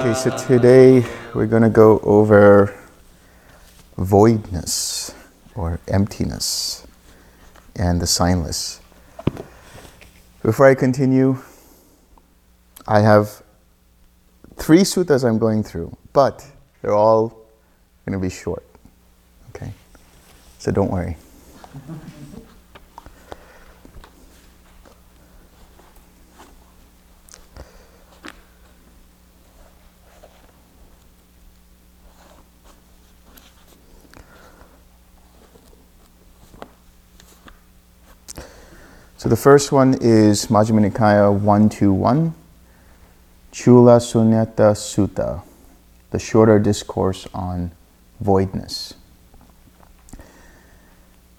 Okay, so today we're going to go over voidness or emptiness and the signless. Before I continue, I have three suttas I'm going through, but they're all going to be short. Okay? So don't worry. So the first one is Majjhima Nikaya 121, Chula Sunyata Sutta, the shorter discourse on voidness.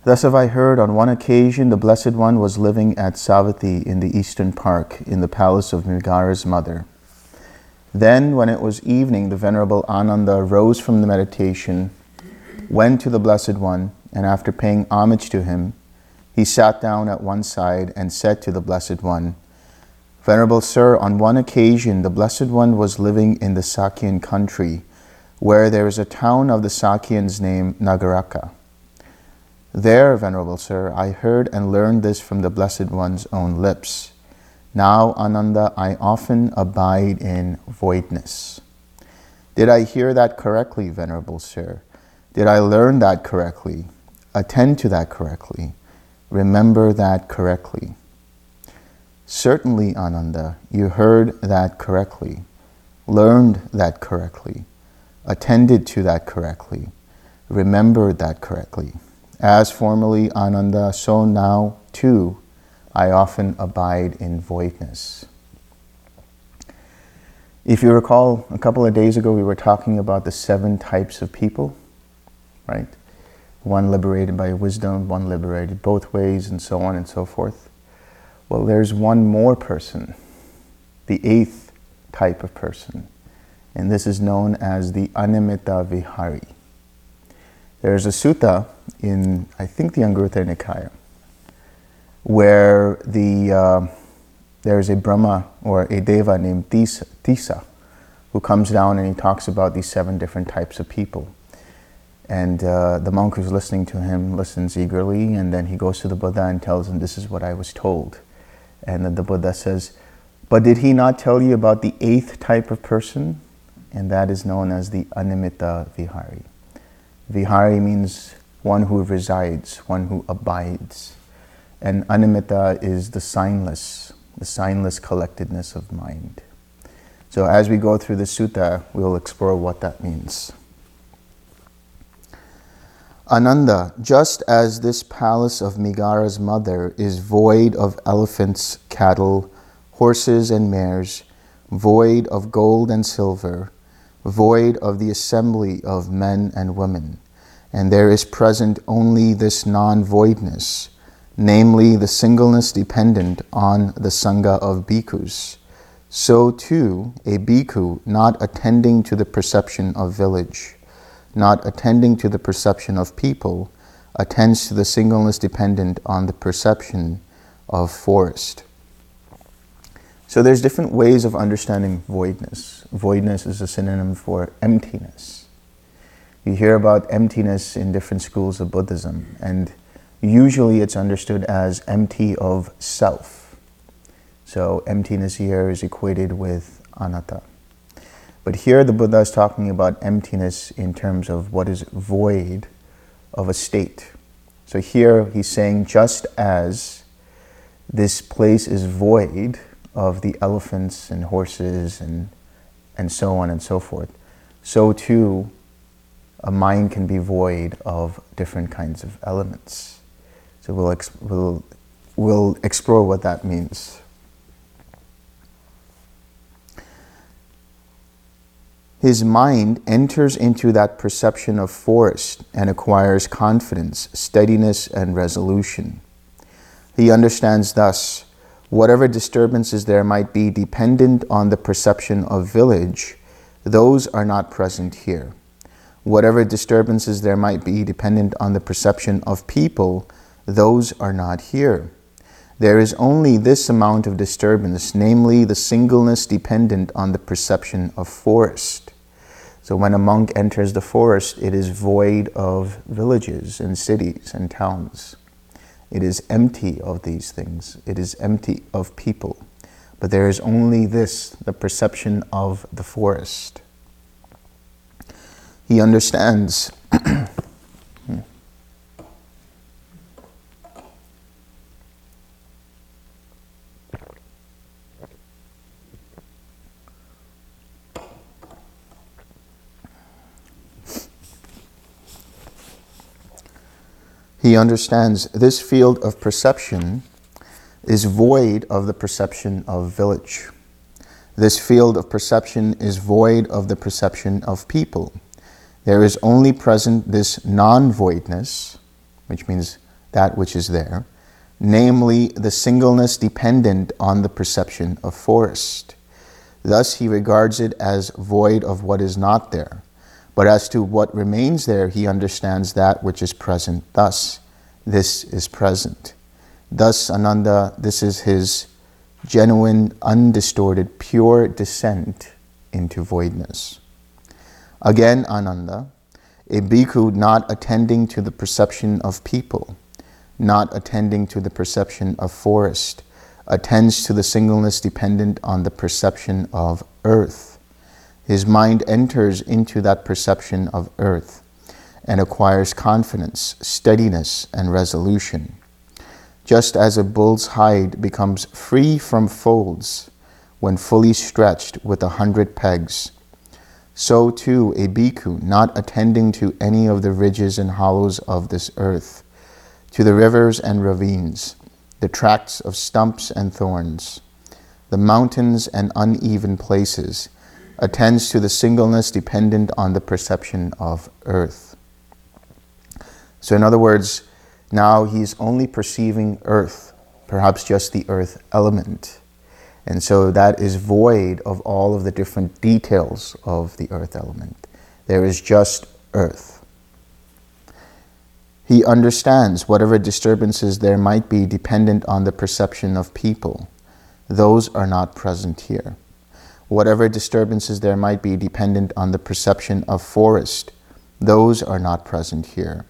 Thus have I heard on one occasion the Blessed One was living at Savatthi in the Eastern Park in the palace of Migara's mother. Then, when it was evening, the Venerable Ananda rose from the meditation, went to the Blessed One, and after paying homage to him, he sat down at one side and said to the Blessed One, Venerable Sir, on one occasion the Blessed One was living in the Sakyan country, where there is a town of the Sakyans named Nagaraka. There, Venerable Sir, I heard and learned this from the Blessed One's own lips. Now, Ananda, I often abide in voidness. Did I hear that correctly, Venerable Sir? Did I learn that correctly? Attend to that correctly? Remember that correctly? Certainly, Ananda, you heard that correctly, learned that correctly, attended to that correctly, remembered that correctly. As formerly, Ananda, so now too, I often abide in voidness. If you recall, a couple of days ago we were talking about the seven types of people, right? One liberated by wisdom, one liberated both ways, and so on and so forth. Well, there's one more person, the eighth type of person, and this is known as the Animitta Vihari. There's a sutta in, I think, the Anguttara Nikaya, where the, uh, there's a Brahma or a Deva named Tissa, Tissa who comes down and he talks about these seven different types of people. And uh, the monk who's listening to him listens eagerly, and then he goes to the Buddha and tells him, This is what I was told. And then the Buddha says, But did he not tell you about the eighth type of person? And that is known as the Animitta Vihari. Vihari means one who resides, one who abides. And Animitta is the signless, the signless collectedness of mind. So as we go through the sutta, we'll explore what that means. Ananda, just as this palace of Migara's mother is void of elephants, cattle, horses, and mares, void of gold and silver, void of the assembly of men and women, and there is present only this non voidness, namely the singleness dependent on the Sangha of bhikkhus. So too, a bhikkhu not attending to the perception of village not attending to the perception of people, attends to the singleness dependent on the perception of forest. So there's different ways of understanding voidness. Voidness is a synonym for emptiness. You hear about emptiness in different schools of Buddhism, and usually it's understood as empty of self. So emptiness here is equated with anatta. But here the Buddha is talking about emptiness in terms of what is void of a state. So here he's saying, just as this place is void of the elephants and horses and, and so on and so forth, so too a mind can be void of different kinds of elements. So we'll, we'll, we'll explore what that means. His mind enters into that perception of forest and acquires confidence, steadiness, and resolution. He understands thus Whatever disturbances there might be dependent on the perception of village, those are not present here. Whatever disturbances there might be dependent on the perception of people, those are not here. There is only this amount of disturbance, namely the singleness dependent on the perception of forest. So when a monk enters the forest, it is void of villages and cities and towns. It is empty of these things. It is empty of people. But there is only this, the perception of the forest. He understands he understands this field of perception is void of the perception of village. This field of perception is void of the perception of people. There is only present this non voidness, which means that which is there, namely the singleness dependent on the perception of forest. Thus, he regards it as void of what is not there. But as to what remains there, he understands that which is present. Thus, this is present. Thus, Ananda, this is his genuine, undistorted, pure descent into voidness. Again, Ananda, a bhikkhu not attending to the perception of people, not attending to the perception of forest, attends to the singleness dependent on the perception of earth his mind enters into that perception of earth and acquires confidence, steadiness, and resolution. Just as a bull's hide becomes free from folds when fully stretched with a hundred pegs, so too a bhikkhu not attending to any of the ridges and hollows of this earth, to the rivers and ravines, the tracts of stumps and thorns, the mountains and uneven places, attends to the singleness dependent on the perception of earth. So, in other words, now he's only perceiving earth, perhaps just the earth element. And so that is void of all of the different details of the earth element. There is just earth. He understands whatever disturbances there might be dependent on the perception of people. Those are not present here whatever disturbances there might be dependent on the perception of forest, those are not present here.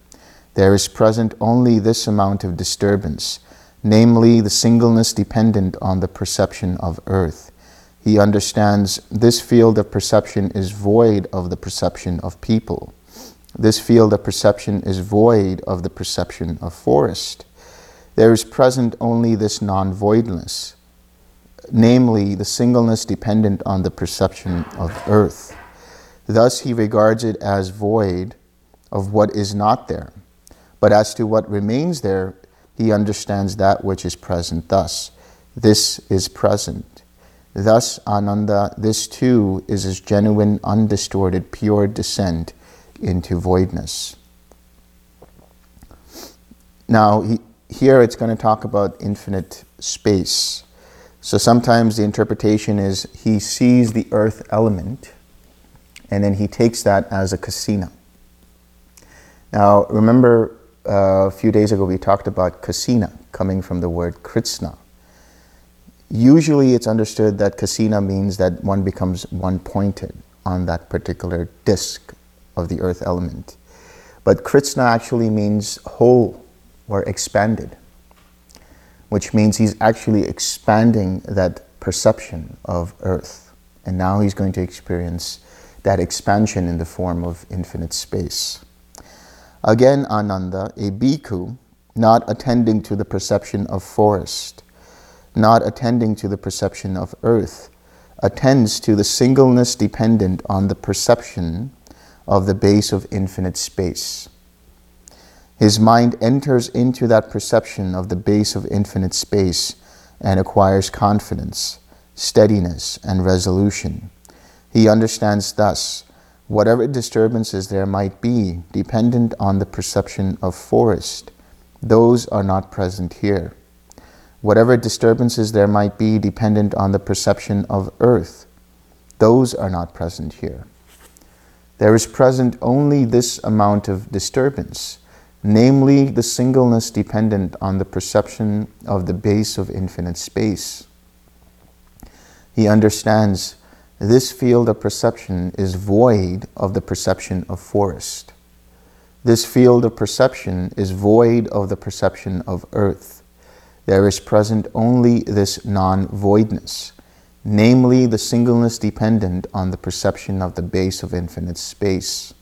There is present only this amount of disturbance, namely the singleness dependent on the perception of earth. He understands this field of perception is void of the perception of people. This field of perception is void of the perception of forest. There is present only this non voidness namely the singleness dependent on the perception of earth. Thus, he regards it as void of what is not there. But as to what remains there, he understands that which is present thus. This is present. Thus, Ananda, this too is his genuine, undistorted, pure descent into voidness. Now, he, here it's going to talk about infinite space. So sometimes the interpretation is he sees the earth element and then he takes that as a kasina. Now, remember uh, a few days ago we talked about kasina coming from the word kritsna. Usually it's understood that kasina means that one becomes one pointed on that particular disk of the earth element. But kritsna actually means whole or expanded which means he's actually expanding that perception of earth. And now he's going to experience that expansion in the form of infinite space. Again, Ananda, a bhikkhu, not attending to the perception of forest, not attending to the perception of earth, attends to the singleness dependent on the perception of the base of infinite space. His mind enters into that perception of the base of infinite space and acquires confidence, steadiness, and resolution. He understands thus whatever disturbances there might be dependent on the perception of forest, those are not present here. Whatever disturbances there might be dependent on the perception of earth, those are not present here. There is present only this amount of disturbance, namely the singleness dependent on the perception of the base of infinite space. He understands this field of perception is void of the perception of forest. This field of perception is void of the perception of earth. There is present only this non voidness, namely the singleness dependent on the perception of the base of infinite space.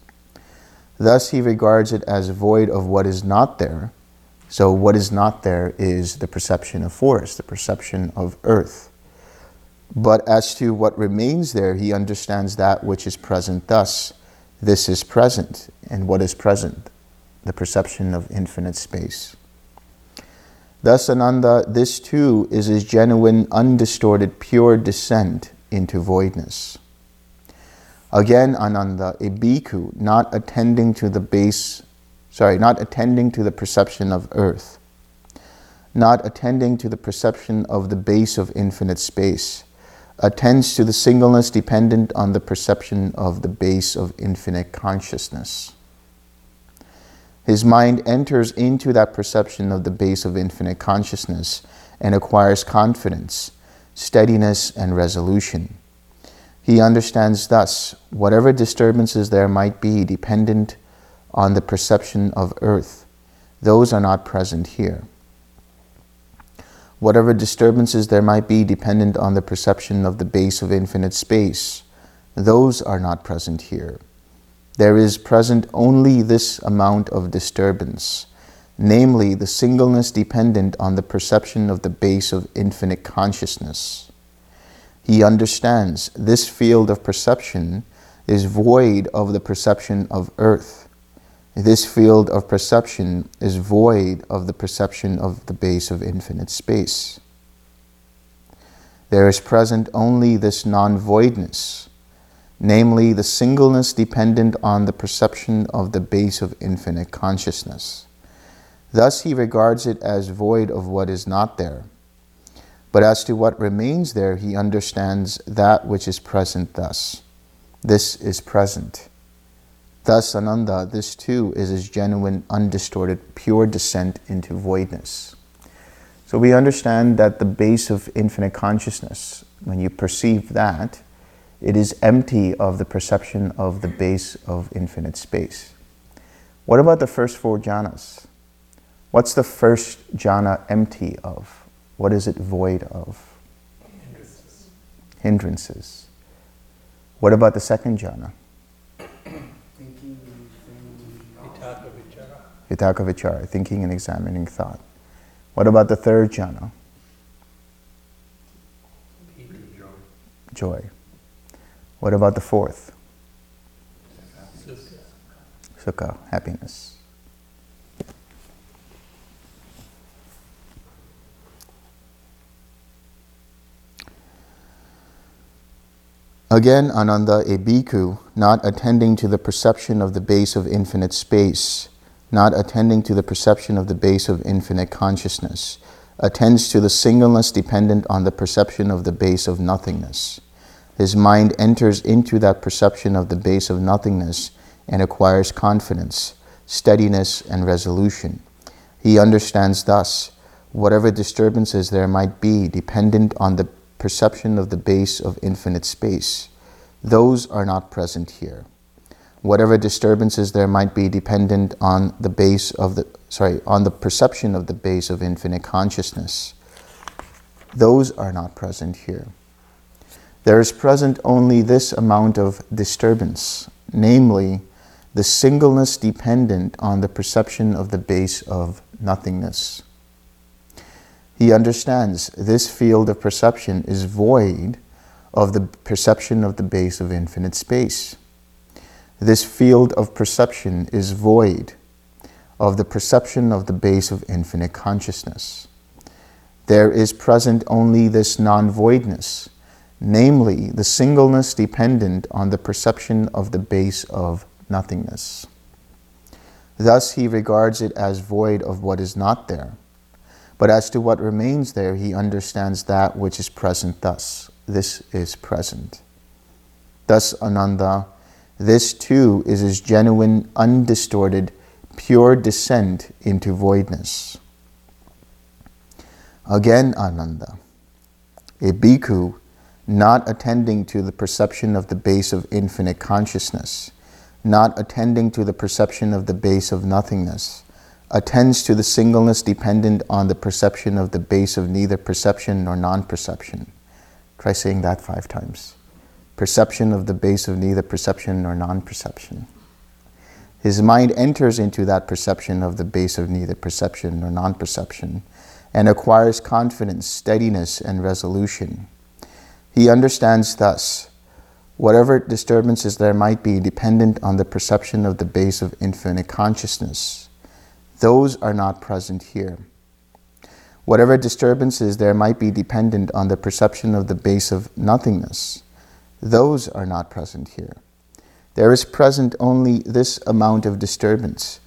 Thus, he regards it as void of what is not there. So, what is not there is the perception of forest, the perception of earth. But as to what remains there, he understands that which is present thus. This is present, and what is present? The perception of infinite space. Thus, Ananda, this too is his genuine, undistorted, pure descent into voidness. Again, Ananda, a bhikkhu not attending to the base, sorry, not attending to the perception of earth, not attending to the perception of the base of infinite space, attends to the singleness dependent on the perception of the base of infinite consciousness. His mind enters into that perception of the base of infinite consciousness and acquires confidence, steadiness, and resolution. He understands thus whatever disturbances there might be dependent on the perception of earth, those are not present here. Whatever disturbances there might be dependent on the perception of the base of infinite space, those are not present here. There is present only this amount of disturbance, namely the singleness dependent on the perception of the base of infinite consciousness. He understands this field of perception is void of the perception of earth. This field of perception is void of the perception of the base of infinite space. There is present only this non voidness, namely the singleness dependent on the perception of the base of infinite consciousness. Thus, he regards it as void of what is not there but as to what remains there, he understands that which is present thus. This is present. Thus, Ananda, this too is his genuine, undistorted, pure descent into voidness. So we understand that the base of infinite consciousness, when you perceive that, it is empty of the perception of the base of infinite space. What about the first four jhanas? What's the first jhana empty of? What is it void of? Hindrances. Hindrances. What about the second jhana? Vitakka vichara, thinking and examining thought. What about the third jhana? Joy. What about the fourth? Sukha, happiness. Again, Ananda, a bhikkhu, not attending to the perception of the base of infinite space, not attending to the perception of the base of infinite consciousness, attends to the singleness dependent on the perception of the base of nothingness. His mind enters into that perception of the base of nothingness and acquires confidence, steadiness, and resolution. He understands thus whatever disturbances there might be dependent on the perception of the base of infinite space. Those are not present here. Whatever disturbances there might be dependent on the base of the sorry, on the perception of the base of infinite consciousness. Those are not present here. There is present only this amount of disturbance, namely the singleness dependent on the perception of the base of nothingness. He understands this field of perception is void of the perception of the base of infinite space. This field of perception is void of the perception of the base of infinite consciousness. There is present only this non voidness, namely the singleness dependent on the perception of the base of nothingness. Thus, he regards it as void of what is not there But as to what remains there, he understands that which is present thus. This is present. Thus, Ananda, this too is his genuine, undistorted, pure descent into voidness. Again, Ananda, a bhikkhu not attending to the perception of the base of infinite consciousness, not attending to the perception of the base of nothingness, attends to the singleness dependent on the perception of the base of neither perception nor non perception. Try saying that five times. Perception of the base of neither perception nor non perception. His mind enters into that perception of the base of neither perception nor non perception and acquires confidence, steadiness, and resolution. He understands thus whatever disturbances there might be dependent on the perception of the base of infinite consciousness those are not present here. Whatever disturbances there might be dependent on the perception of the base of nothingness, those are not present here. There is present only this amount of disturbance,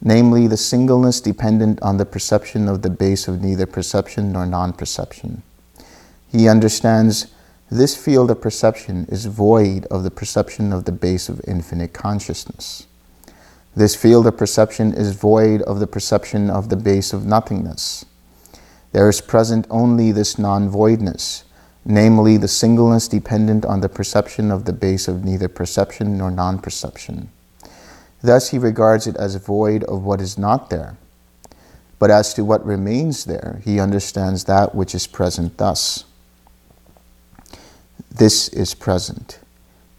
namely the singleness dependent on the perception of the base of neither perception nor non perception. He understands this field of perception is void of the perception of the base of infinite consciousness. This field of perception is void of the perception of the base of nothingness. There is present only this non voidness, namely the singleness dependent on the perception of the base of neither perception nor non perception. Thus he regards it as void of what is not there. But as to what remains there, he understands that which is present thus. This is present.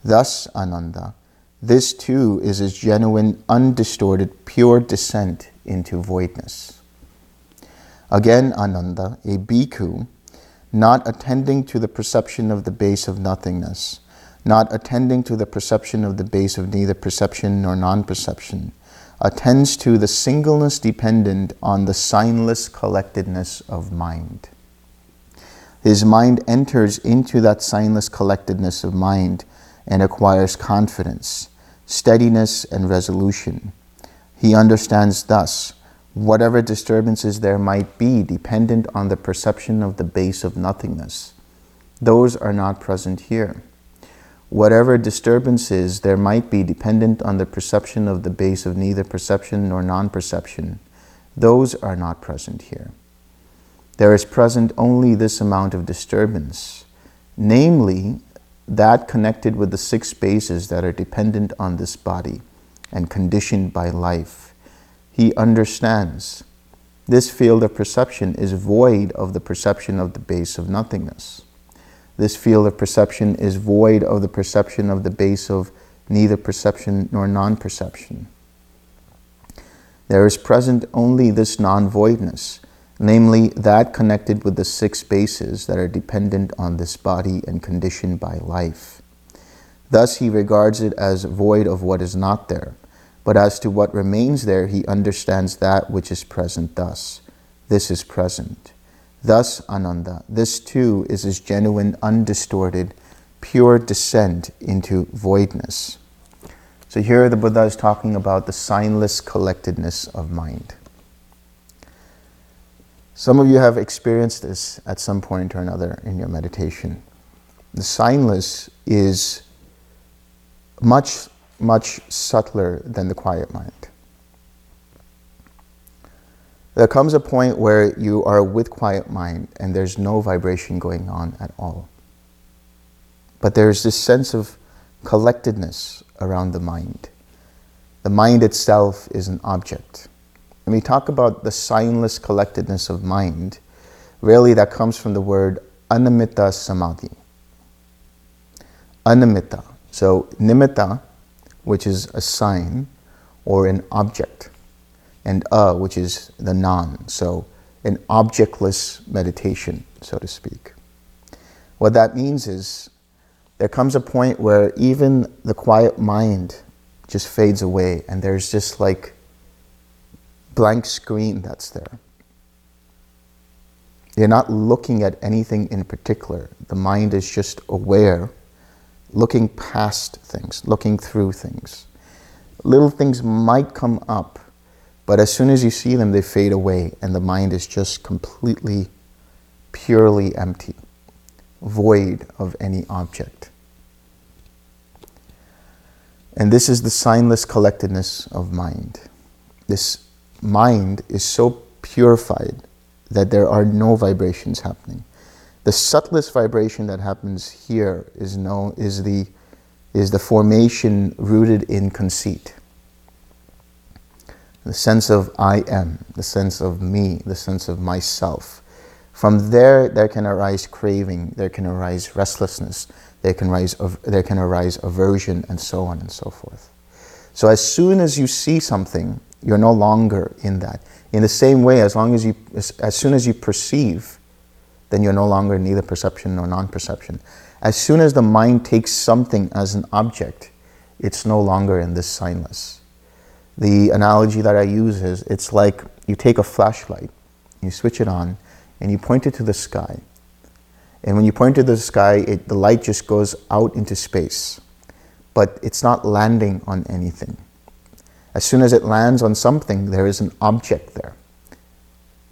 Thus, Ananda, this too is his genuine, undistorted, pure descent into voidness. Again, Ananda, a bhikkhu, not attending to the perception of the base of nothingness, not attending to the perception of the base of neither perception nor non perception, attends to the singleness dependent on the signless collectedness of mind. His mind enters into that signless collectedness of mind and acquires confidence steadiness, and resolution. He understands thus whatever disturbances there might be dependent on the perception of the base of nothingness. Those are not present here. Whatever disturbances there might be dependent on the perception of the base of neither perception nor non perception, those are not present here. There is present only this amount of disturbance, namely that connected with the six bases that are dependent on this body and conditioned by life. He understands this field of perception is void of the perception of the base of nothingness. This field of perception is void of the perception of the base of neither perception nor non perception. There is present only this non voidness namely that connected with the six bases that are dependent on this body and conditioned by life. Thus, he regards it as void of what is not there, but as to what remains there, he understands that which is present thus. This is present. Thus, Ananda, this too is his genuine, undistorted, pure descent into voidness. So, here the Buddha is talking about the signless collectedness of mind. Some of you have experienced this at some point or another in your meditation. The signless is much, much subtler than the quiet mind. There comes a point where you are with quiet mind and there's no vibration going on at all. But there's this sense of collectedness around the mind. The mind itself is an object. When we talk about the signless collectedness of mind, really that comes from the word animitta samadhi. Animitta. So, nimitta, which is a sign or an object, and a, which is the non. So, an objectless meditation, so to speak. What that means is there comes a point where even the quiet mind just fades away, and there's just like blank screen that's there. You're not looking at anything in particular. The mind is just aware, looking past things, looking through things. Little things might come up, But as soon as you see them, they fade away, and the mind is just completely, purely empty, void of any object. And this is the signless collectedness of mind. This mind is so purified that there are no vibrations happening. The subtlest vibration that happens here is known is the is the formation rooted in conceit. The sense of I am, the sense of me, the sense of myself. From there, there can arise craving, there can arise restlessness, there can, arise, there can arise aversion, and so on and so forth. So, as soon as you see something, you're no longer in that. In the same way, as, long as, you, as, as soon as you perceive, then you're no longer neither perception nor non perception. As soon as the mind takes something as an object, it's no longer in this signless. The analogy that I use is it's like you take a flashlight, you switch it on, and you point it to the sky. And when you point to the sky, it, the light just goes out into space, but it's not landing on anything. As soon as it lands on something, there is an object there.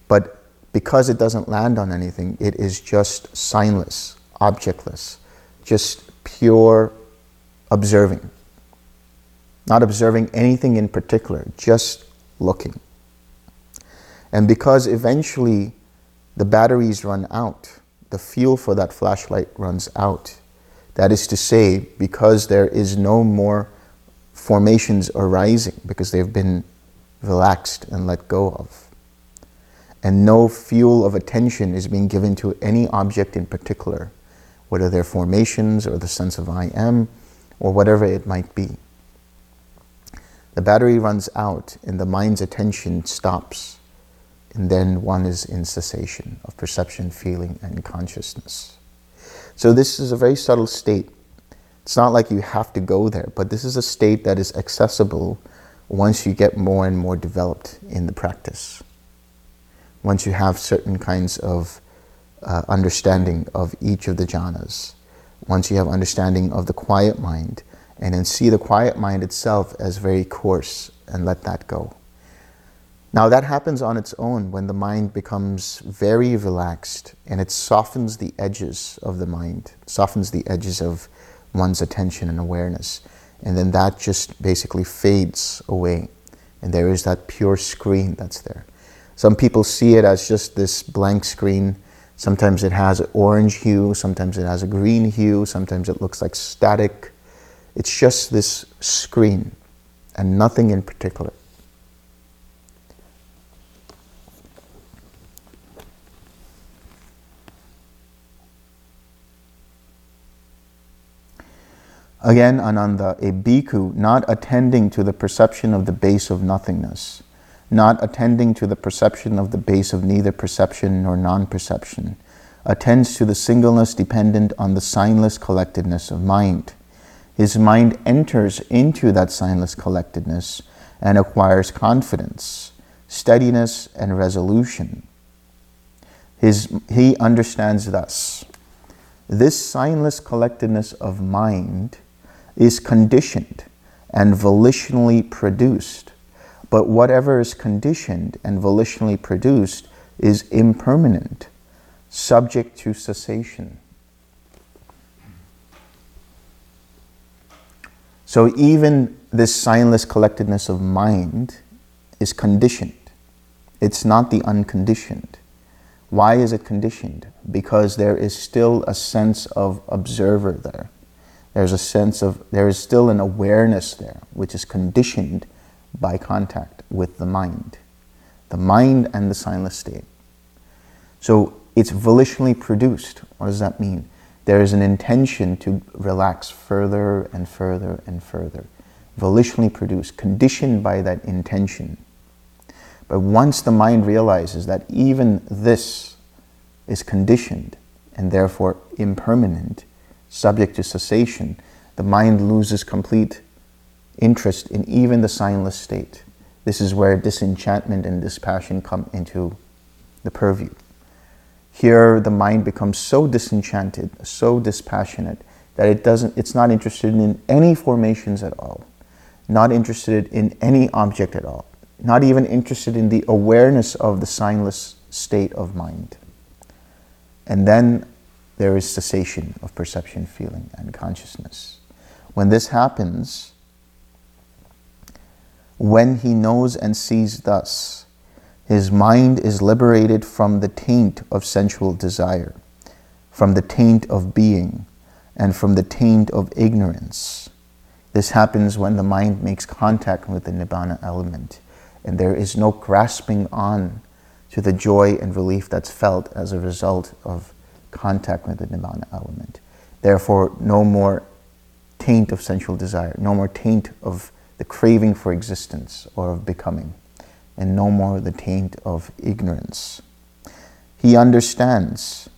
But because it doesn't land on anything, it is just signless, objectless just pure observing. Not observing anything in particular, just looking. And because eventually the batteries run out, the fuel for that flashlight runs out. That is to say, because there is no more formations arising, because they've been relaxed and let go of. And no fuel of attention is being given to any object in particular whether they're formations or the sense of I am or whatever it might be. The battery runs out and the mind's attention stops, and then one is in cessation of perception, feeling, and consciousness. So, this is a very subtle state. It's not like you have to go there, but this is a state that is accessible once you get more and more developed in the practice. Once you have certain kinds of uh, understanding of each of the jhanas. Once you have understanding of the quiet mind, and then see the quiet mind itself as very coarse and let that go. Now, that happens on its own when the mind becomes very relaxed and it softens the edges of the mind, softens the edges of one's attention and awareness. And then that just basically fades away. And there is that pure screen that's there. Some people see it as just this blank screen Sometimes it has an orange hue, sometimes it has a green hue, sometimes it looks like static. It's just this screen and nothing in particular. Again, Ananda, a bhikkhu not attending to the perception of the base of nothingness not attending to the perception of the base of neither perception nor non perception, attends to the singleness dependent on the signless collectedness of mind. His mind enters into that signless collectedness and acquires confidence, steadiness, and resolution. His, he understands thus this signless collectedness of mind is conditioned and volitionally produced but whatever is conditioned and volitionally produced is impermanent, subject to cessation. So even this signless collectedness of mind is conditioned. It's not the unconditioned. Why is it conditioned? Because there is still a sense of observer there. There's a sense of, there is still an awareness there, which is conditioned by contact with the mind, the mind and the signless state. So it's volitionally produced. What does that mean? There is an intention to relax further and further and further. Volitionally produced, conditioned by that intention. But once the mind realizes that even this is conditioned and therefore impermanent, subject to cessation, the mind loses complete interest in even the signless state. This is where disenchantment and dispassion come into the purview. Here, the mind becomes so disenchanted, so dispassionate, that it doesn't, it's not interested in any formations at all, not interested in any object at all. not even interested in the awareness of the signless state of mind. And then there is cessation of perception, feeling, and consciousness. When this happens, when he knows and sees thus, his mind is liberated from the taint of sensual desire, from the taint of being, and from the taint of ignorance. This happens when the mind makes contact with the Nibbana element, and there is no grasping on to the joy and relief that's felt as a result of contact with the Nibbana element. Therefore, no more taint of sensual desire, no more taint of the craving for existence or of becoming, and no more the taint of ignorance. He understands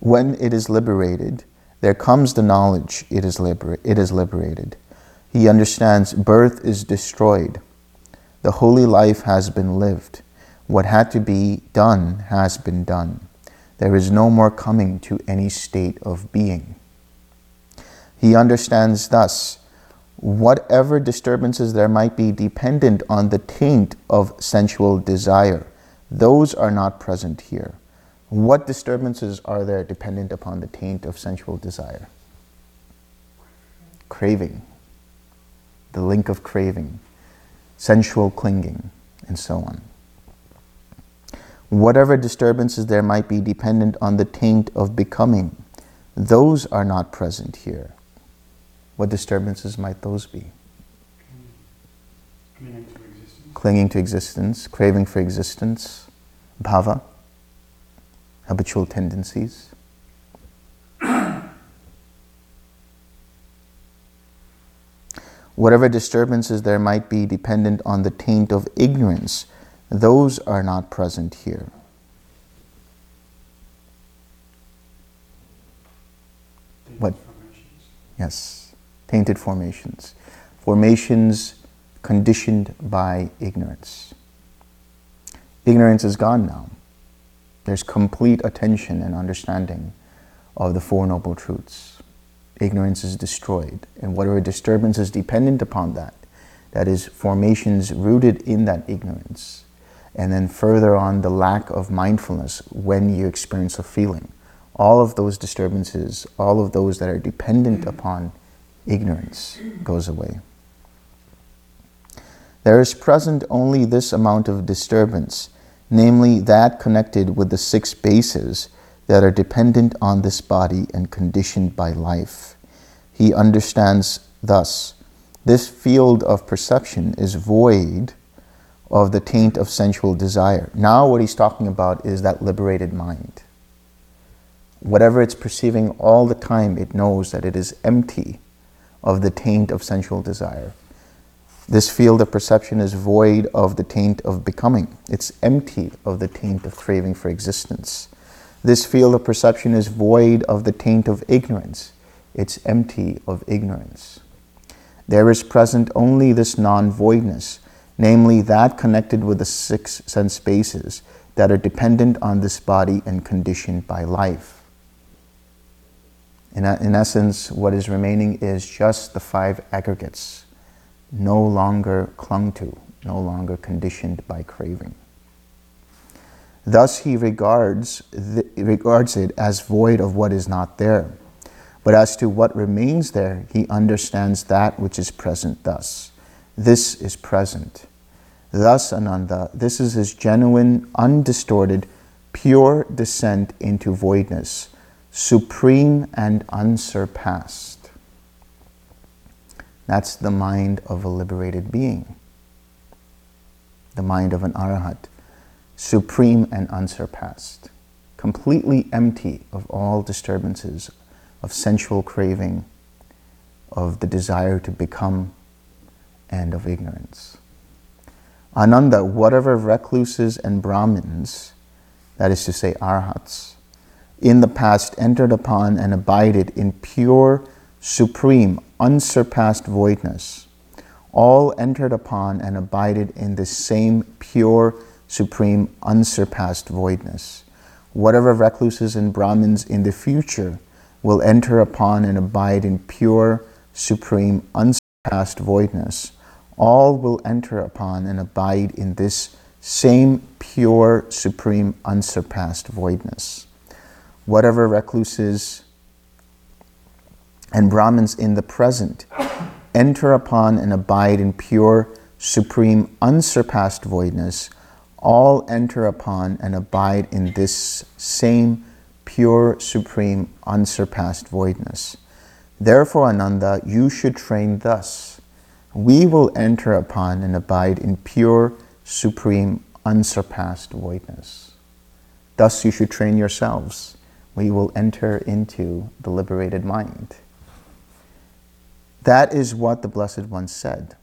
when it is liberated, there comes the knowledge it is, liber- it is liberated. He understands birth is destroyed. The holy life has been lived. What had to be done has been done. There is no more coming to any state of being. He understands thus whatever disturbances there might be dependent on the taint of sensual desire, those are not present here. What disturbances are there dependent upon the taint of sensual desire? Craving, the link of craving, sensual clinging, and so on whatever disturbances there might be dependent on the taint of becoming, those are not present here. What disturbances might those be? Clinging to existence. Clinging to existence, craving for existence, bhava, habitual tendencies. Whatever disturbances there might be dependent on the taint of ignorance, those are not present here. Tainted What? formations. Yes, tainted formations. Formations conditioned by ignorance. Ignorance is gone now. There's complete attention and understanding of the Four Noble Truths. Ignorance is destroyed, and whatever disturbance is dependent upon that, that is, formations rooted in that ignorance, and then further on the lack of mindfulness when you experience a feeling. All of those disturbances, all of those that are dependent upon ignorance goes away. There is present only this amount of disturbance, namely that connected with the six bases that are dependent on this body and conditioned by life. He understands thus this field of perception is void of the taint of sensual desire. Now, what he's talking about is that liberated mind. Whatever it's perceiving all the time, it knows that it is empty of the taint of sensual desire. This field of perception is void of the taint of becoming. It's empty of the taint of craving for existence. This field of perception is void of the taint of ignorance. It's empty of ignorance. There is present only this non voidness, namely that connected with the six sense bases that are dependent on this body and conditioned by life. In, in essence, what is remaining is just the five aggregates, no longer clung to, no longer conditioned by craving. Thus, he regards, the, regards it as void of what is not there. But as to what remains there, he understands that which is present thus. This is present. Thus, Ananda, this is his genuine, undistorted, pure descent into voidness, supreme and unsurpassed. That's the mind of a liberated being, the mind of an arahat, supreme and unsurpassed, completely empty of all disturbances of sensual craving, of the desire to become, and of ignorance. Ananda, whatever recluses and Brahmins, that is to say, arhats, in the past entered upon and abided in pure, supreme, unsurpassed voidness, all entered upon and abided in the same pure, supreme, unsurpassed voidness. Whatever recluses and Brahmins in the future will enter upon and abide in pure, supreme, unsurpassed voidness, all will enter upon and abide in this same pure, supreme, unsurpassed voidness. Whatever recluses and Brahmins in the present enter upon and abide in pure, supreme, unsurpassed voidness, all enter upon and abide in this same pure, supreme, unsurpassed voidness. Therefore, Ananda, you should train thus. We will enter upon and abide in pure, supreme, unsurpassed voidness. Thus, you should train yourselves. We will enter into the liberated mind. That is what the Blessed One said.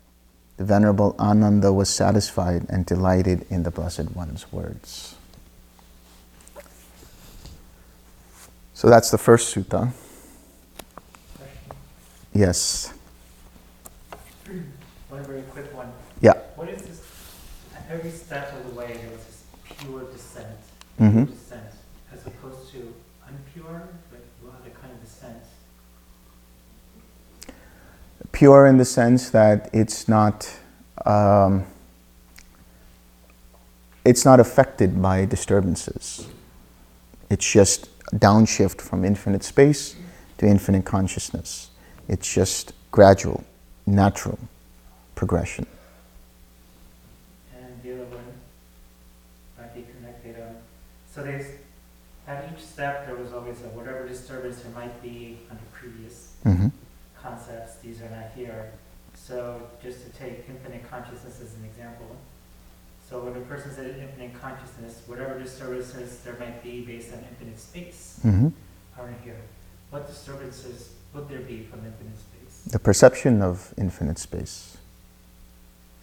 The Venerable Ananda was satisfied and delighted in the Blessed One's words. So that's the first sutta. Yes. One very quick one. Yeah. What is this, at every step of the way, there was this pure descent, Mhm. descent, as opposed to unpure, like what other kind of descent? Pure in the sense that it's not um, it's not affected by disturbances. It's just downshift from infinite space to infinite consciousness. It's just gradual, natural progression. And the other one, might be connected, um, so there's, at each step, there was always a, whatever disturbance there might be under previous hmm concepts, these are not here. So just to take infinite consciousness as an example. So when a person's at infinite consciousness, whatever disturbances there might be based on infinite space hmm aren't here. What disturbances would there be from infinite space? The perception of infinite space.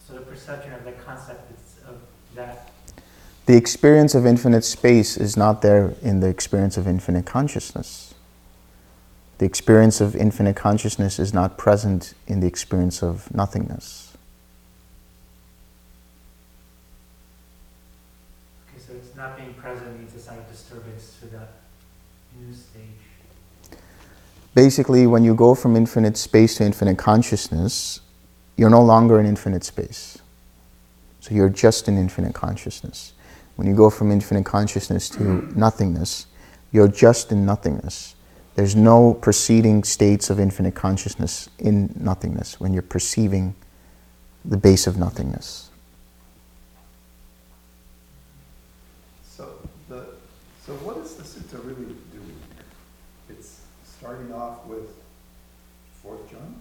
So the perception of the concept of that, The experience of infinite space is not there in the experience of infinite consciousness. The experience of infinite consciousness is not present in the experience of nothingness. okay, so it's not being present means it's not a disturbance to that new stage. Basically, when you go from infinite space to infinite consciousness, you're no longer in infinite space. So you're just in infinite consciousness. When you go from infinite consciousness to nothingness, you're just in nothingness. There's no preceding states of infinite consciousness in nothingness when you're perceiving the base of nothingness. So the, so what is the sutta really doing here? It's starting off with fourth jhana?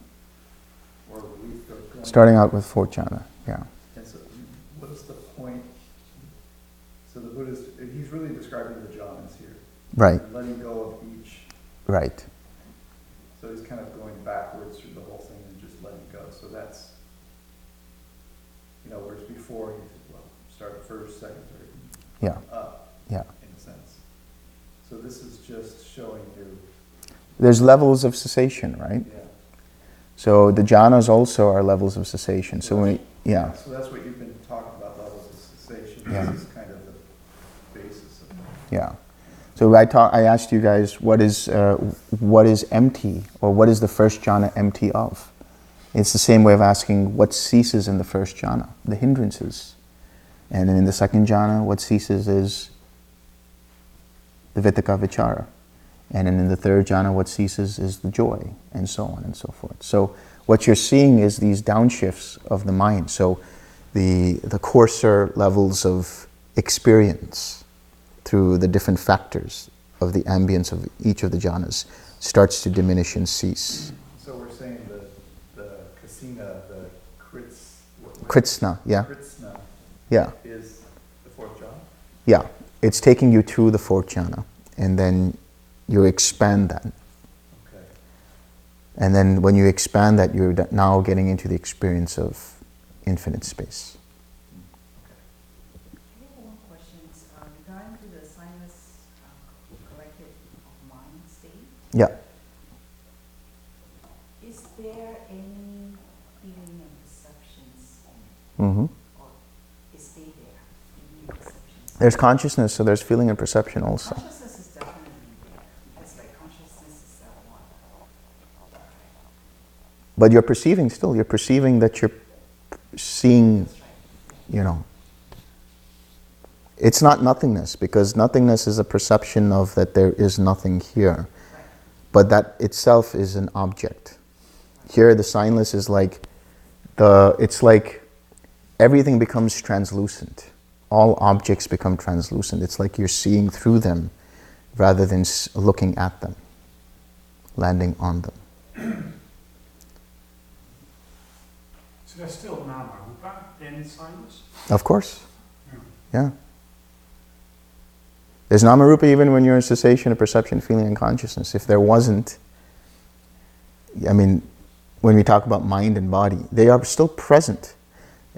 Or we go going? Starting out with four jhana, yeah. And so what is the point? So the Buddha's, he's really describing the jhanas here. Right, Letting go of each, right. so he's kind of going backwards through the whole thing and just letting go. So that's, you know, whereas before he said, well, start first, second, third, Yeah, up. Yeah. In a sense. So this is just showing you, there's levels of cessation, right? yeah. So the jhanas also are levels of cessation. So when, yeah, So that's what you've been talking about, levels of cessation. Yeah. This is kind of the basis of it. yeah. So I talk, I asked you guys what is uh, what is empty or what is the first jhana empty of? It's the same way of asking what ceases in the first jhana, the hindrances, and then in the second jhana, what ceases is the vitakka vichara, and then in the third jhana, what ceases is the joy, and so on and so forth. So what you're seeing is these downshifts of the mind. So the the coarser levels of experience through the different factors of the ambience of each of the jhanas starts to diminish and cease. So we're saying the, the kasina, the krits. Kritsna, yeah, Kritsna yeah, is the fourth jhana? yeah. It's taking you to the fourth jhana, and then you expand that. Okay. And then when you expand that, you're now getting into the experience of infinite space. I have one question uh, regarding to the sinus uh, collective of mind state. Yeah. Is there any feeling and perceptions Mm-hmm. or is they there? Feeling? There's consciousness, so there's feeling and perception also. Consciousness is definitely there because like consciousness is that one. But you're perceiving still. You're perceiving that you're seeing, you know. It's not nothingness because nothingness is a perception of that there is nothing here. But that itself is an object. Here, the signless is like the, it's like everything becomes translucent. All objects become translucent. It's like you're seeing through them rather than looking at them, landing on them. So there's still nama rupa in silence? Of course. Yeah. Yeah. There's namarupa even when you're in cessation of perception, feeling, and consciousness. If there wasn't, I mean, when we talk about mind and body, they are still present.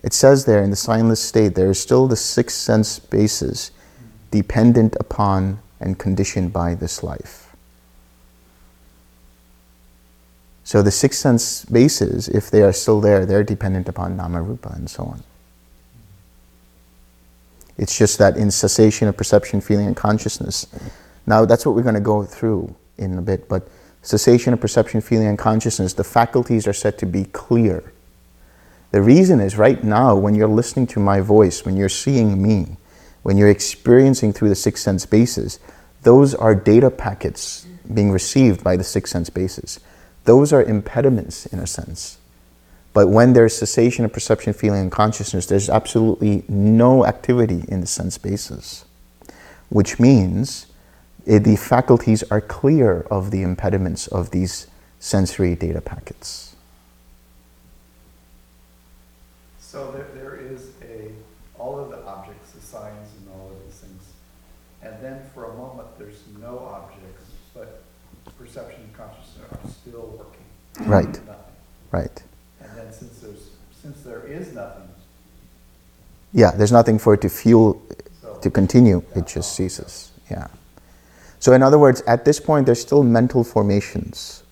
It says there in the signless state, there is still the six sense bases dependent upon and conditioned by this life. So the six sense bases, if they are still there, they're dependent upon nama rupa and so on. It's just that in cessation of perception, feeling, and consciousness. Now, that's what we're going to go through in a bit, but cessation of perception, feeling, and consciousness, the faculties are said to be clear. The reason is right now, when you're listening to my voice, when you're seeing me, when you're experiencing through the six sense bases, those are data packets being received by the six sense bases. Those are impediments in a sense. But when there's cessation of perception, feeling, and consciousness, there's absolutely no activity in the sense bases, which means eh, the faculties are clear of the impediments of these sensory data packets. So there, there is a, all of the objects, the signs and all of these things. And then for a moment, there's no objects, but perception and consciousness are still working. Right, Nothing. right. And then since there's, since there is nothing, Yeah, there's nothing for it to fuel so. to continue, it just ceases. Yeah. So, in other words, at this point, there's still mental formations,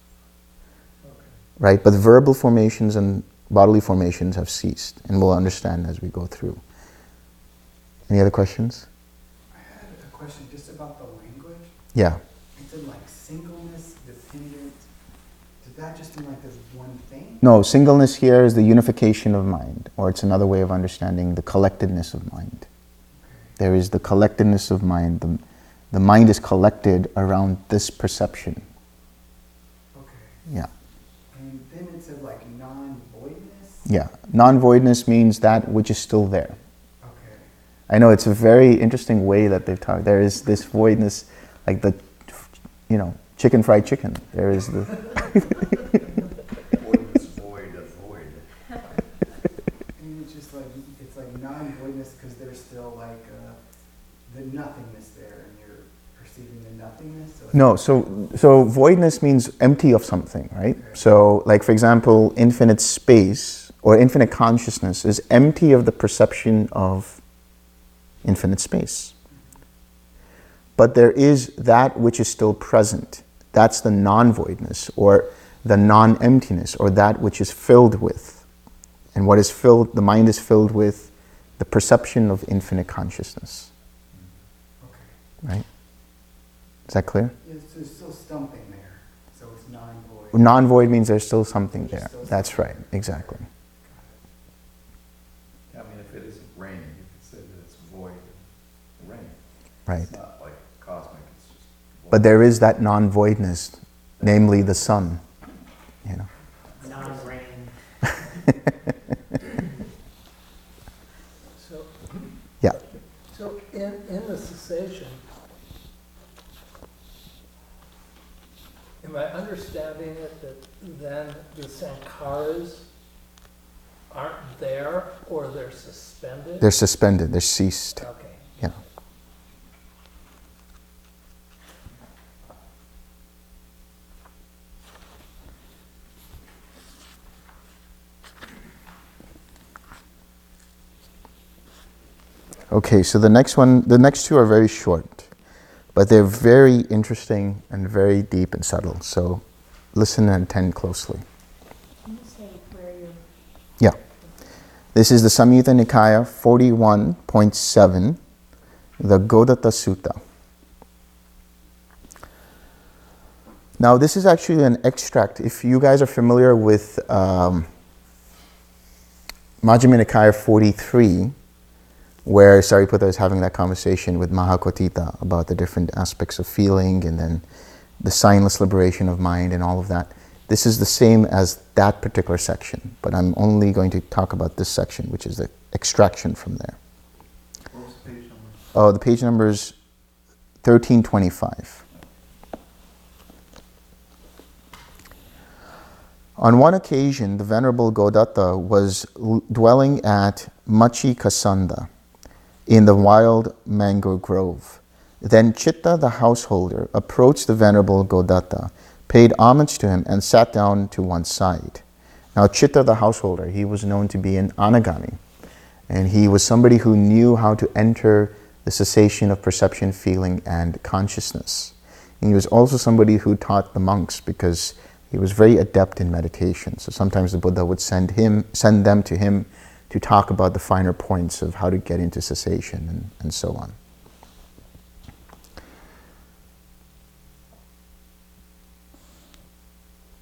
Okay. right? But verbal formations and bodily formations have ceased, and we'll understand as we go through. Any other questions? I had a question just about the language. Yeah. It said like singleness, dependent. Did that just mean like there's one thing? No, singleness here is the unification of mind, or it's another way of understanding the collectedness of mind. There is the collectedness of mind. The, the mind is collected around this perception. Okay. Yeah. And then it said like non-voidness? Yeah. Non voidness means that which is still there. Okay. I know it's a very interesting way that they've talked. There is this voidness, like the, you know, chicken fried chicken. There is the, Void void void. It's just like, it's like non-voidness because there's still like uh, the nothingness there and you're perceiving the nothingness? So no. So so voidness means empty of something, right? So like for example, infinite space or infinite consciousness is empty of the perception of infinite space. But there is that which is still present. That's the non-voidness or the non-emptiness or that which is filled with. And what is filled, the mind is filled with the perception of infinite consciousness, Okay. right? Is that clear? Yes, there's still something there, so it's non-void. Non-void means there's still something There's there. still That's something. right, exactly. I mean, if it isn't raining, you could say that it's void of rain. Right. It's not like cosmic, it's just. void. But there is that non-voidness, namely the sun. You know. Non-brain. So, Yeah. so in, in the cessation, am I understanding it that then the sankharas aren't there or they're suspended? They're suspended. They're ceased. Okay. Yeah. Okay, so the next one, the next two are very short, but they're very interesting and very deep and subtle. So listen and attend closely. Can you say where you're? Yeah. This is the Samyutta Nikaya 41.7, the Godatta Sutta. Now, this is actually an extract. If you guys are familiar with um, Majjhima Nikaya 43, where Sariputta is having that conversation with Mahakotthita about the different aspects of feeling and then the signless liberation of mind and all of that. This is the same as that particular section, but I'm only going to talk about this section, which is the extraction from there. The page number? Oh, the page number is 1325. On one occasion, the Venerable Godatta was l- dwelling at Macchikasanda in the wild mango grove. Then Chitta, the householder, approached the Venerable Godatta, paid homage to him, and sat down to one side. Now, Chitta, the householder, he was known to be an anagami, and he was somebody who knew how to enter the cessation of perception, feeling, and consciousness. And he was also somebody who taught the monks because he was very adept in meditation. So sometimes the Buddha would send him, send them to him to talk about the finer points of how to get into cessation and, and so on.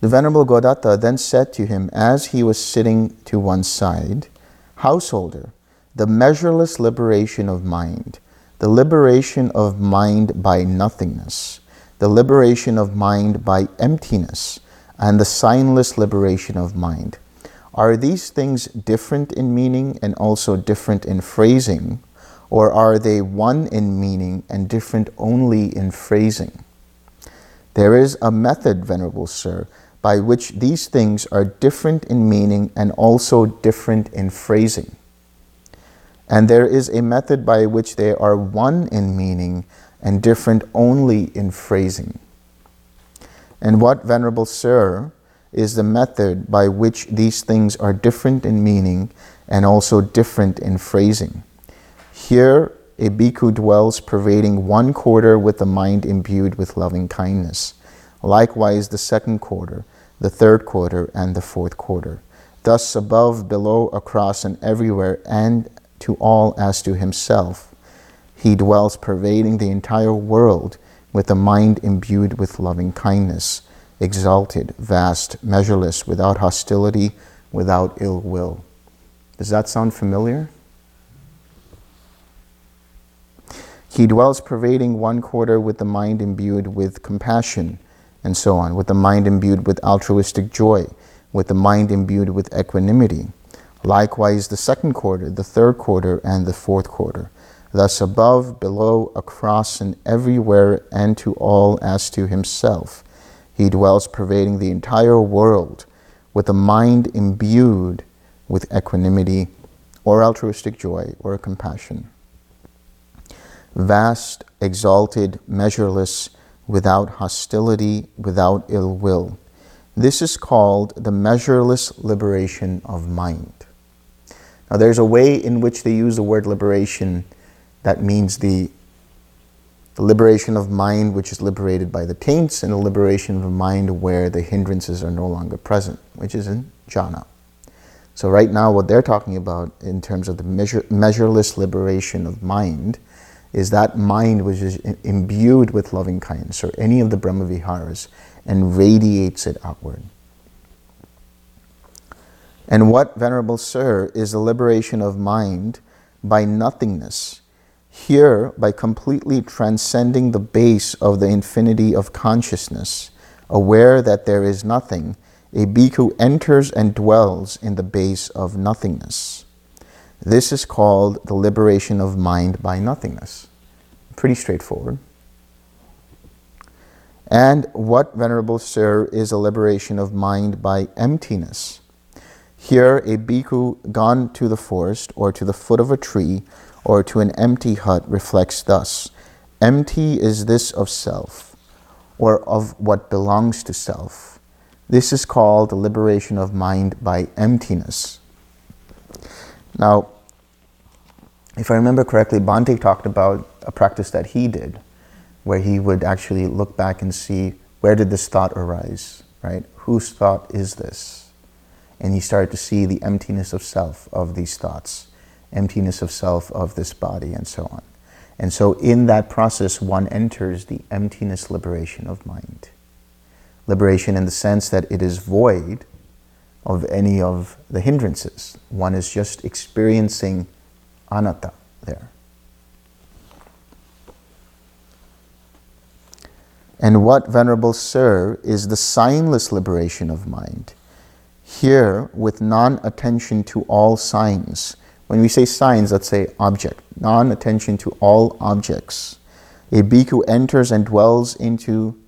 The Venerable Godatta then said to him as he was sitting to one side, Householder, the measureless liberation of mind, the liberation of mind by nothingness, the liberation of mind by emptiness, and the signless liberation of mind. Are these things different in meaning and also different in phrasing, or are they one in meaning and different only in phrasing? There is a method, Venerable Sir, by which these things are different in meaning and also different in phrasing. And there is a method by which they are one in meaning and different only in phrasing. And what, Venerable Sir, is the method by which these things are different in meaning and also different in phrasing? Here, a bhikkhu dwells pervading one quarter with a mind imbued with loving kindness. Likewise, the second quarter, the third quarter, and the fourth quarter. Thus, above, below, across, and everywhere, and to all as to himself, he dwells pervading the entire world with a mind imbued with loving kindness, exalted, vast, measureless, without hostility, without ill will. Does that sound familiar? He dwells pervading one quarter with the mind imbued with compassion, and so on, with the mind imbued with altruistic joy, with the mind imbued with equanimity. Likewise, the second quarter, the third quarter, and the fourth quarter. Thus, above, below, across, and everywhere, and to all as to himself, he dwells pervading the entire world with a mind imbued with equanimity or altruistic joy or compassion. Vast, exalted, measureless, without hostility, without ill will. This is called the measureless liberation of mind. Now, there's a way in which they use the word liberation that means the, the liberation of mind which is liberated by the taints, and the liberation of mind where the hindrances are no longer present, which is in jhana. So, right now, what they're talking about in terms of the measure, measureless liberation of mind is that mind which is imbued with loving kindness or any of the Brahma Viharas and radiates it outward. And what, Venerable Sir, is the liberation of mind by nothingness? Here, by completely transcending the base of the infinity of consciousness, aware that there is nothing, a bhikkhu enters and dwells in the base of nothingness. This is called the liberation of mind by nothingness. Pretty straightforward. And what, Venerable Sir, is a liberation of mind by emptiness? Here, a bhikkhu gone to the forest or to the foot of a tree or to an empty hut reflects thus Empty is this of self, or of what belongs to self. This is called the liberation of mind by emptiness. Now, if I remember correctly, Bhante talked about a practice that he did, where he would actually look back and see where did this thought arise, right? Whose thought is this? And he started to see the emptiness of self of these thoughts, emptiness of self of this body, and so on. And so, in that process, one enters the emptiness liberation of mind. Liberation in the sense that it is void of any of the hindrances. One is just experiencing anatta there. And what, Venerable Sir, is the signless liberation of mind? Here, with non attention to all signs, when we say signs, let's say object, non attention to all objects, a bhikkhu enters and dwells into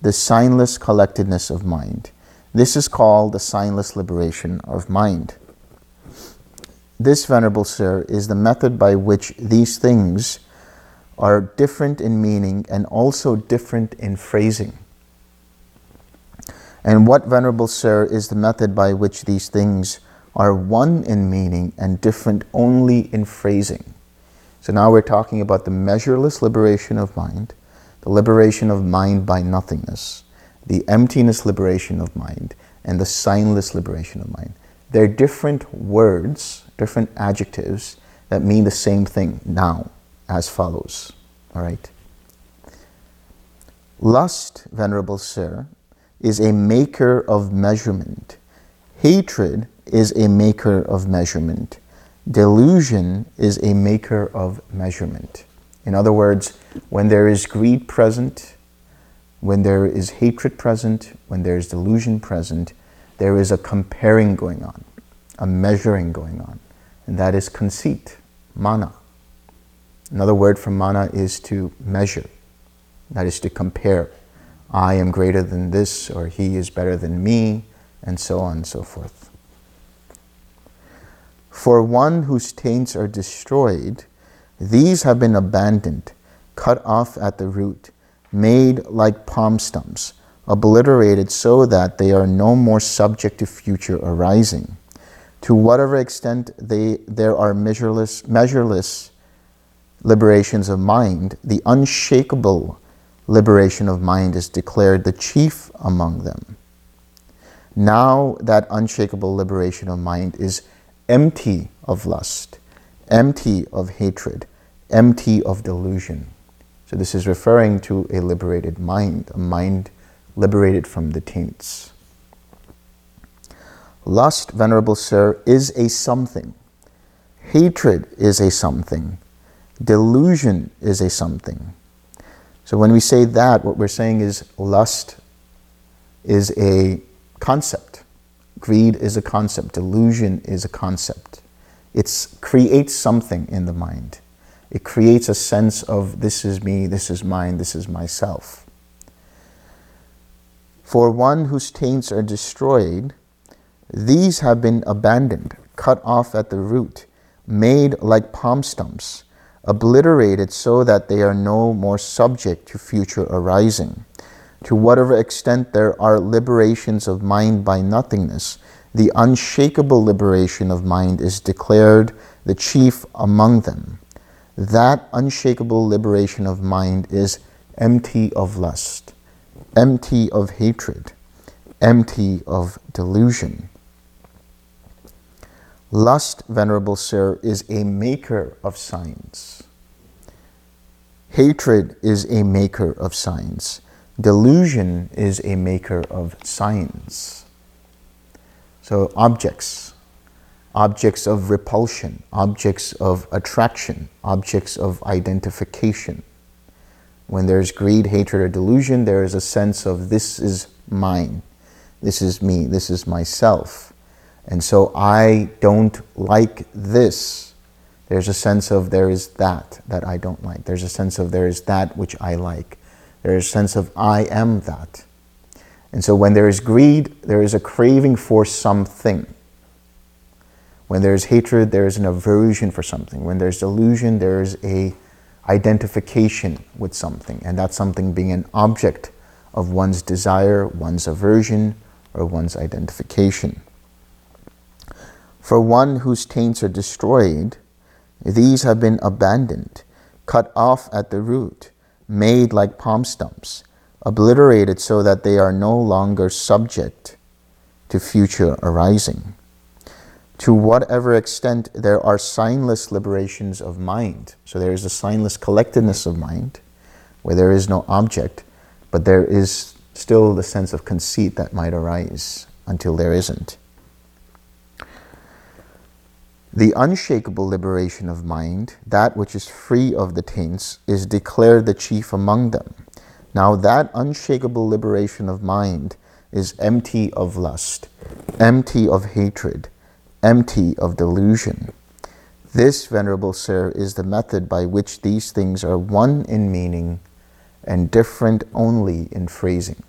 the signless collectedness of mind. This is called the signless liberation of mind. This, Venerable Sir, is the method by which these things are different in meaning and also different in phrasing. And what, Venerable Sir, is the method by which these things are one in meaning and different only in phrasing? So now we're talking about the measureless liberation of mind, the liberation of mind by nothingness, the emptiness liberation of mind, and the signless liberation of mind. They're different words, different adjectives that mean the same thing now, as follows. All right. Lust, Venerable Sir, is a maker of measurement. Hatred is a maker of measurement. Delusion is a maker of measurement. In other words, when there is greed present, when there is hatred present, when there is delusion present, there is a comparing going on, a measuring going on. And that is conceit, mana. Another word for mana is to measure, that is to compare. I am greater than this, or he is better than me, and so on and so forth. For one whose taints are destroyed, these have been abandoned, cut off at the root, made like palm stumps, obliterated so that they are no more subject to future arising. To whatever extent they, there are measureless, measureless liberations of mind, the unshakable liberation of mind is declared the chief among them. Now that unshakable liberation of mind is empty of lust, empty of hatred, empty of delusion. So this is referring to a liberated mind, a mind liberated from the taints. Lust, Venerable Sir, is a something. Hatred is a something. Delusion is a something. So when we say that, what we're saying is lust is a concept. Greed is a concept. Delusion is a concept. It creates something in the mind. It creates a sense of this is me, this is mine, this is myself. For one whose taints are destroyed, these have been abandoned, cut off at the root, made like palm stumps obliterated so that they are no more subject to future arising. To whatever extent there are liberations of mind by nothingness, the unshakable liberation of mind is declared the chief among them. That unshakable liberation of mind is empty of lust, empty of hatred, empty of delusion. Lust, Venerable Sir, is a maker of signs. Hatred is a maker of signs. Delusion is a maker of signs. So, objects, objects of repulsion, objects of attraction, objects of identification. When there's greed, hatred, or delusion, there is a sense of this is mine, this is me, this is myself. And so I don't like this. There's a sense of there is that that I don't like. There's a sense of there is that which I like. There's a sense of I am that. And so when there is greed, there is a craving for something. When there's hatred, there is an aversion for something. When there's delusion, there is a identification with something, and that something being an object of one's desire, one's aversion, or one's identification. For one whose taints are destroyed, these have been abandoned, cut off at the root, made like palm stumps, obliterated so that they are no longer subject to future arising. To whatever extent there are signless liberations of mind, so there is a signless collectedness of mind, where there is no object, but there is still the sense of conceit that might arise until there isn't. The unshakable liberation of mind, that which is free of the taints, is declared the chief among them. Now, that unshakable liberation of mind is empty of lust, empty of hatred, empty of delusion. This, Venerable Sir, is the method by which these things are one in meaning and different only in phrasing.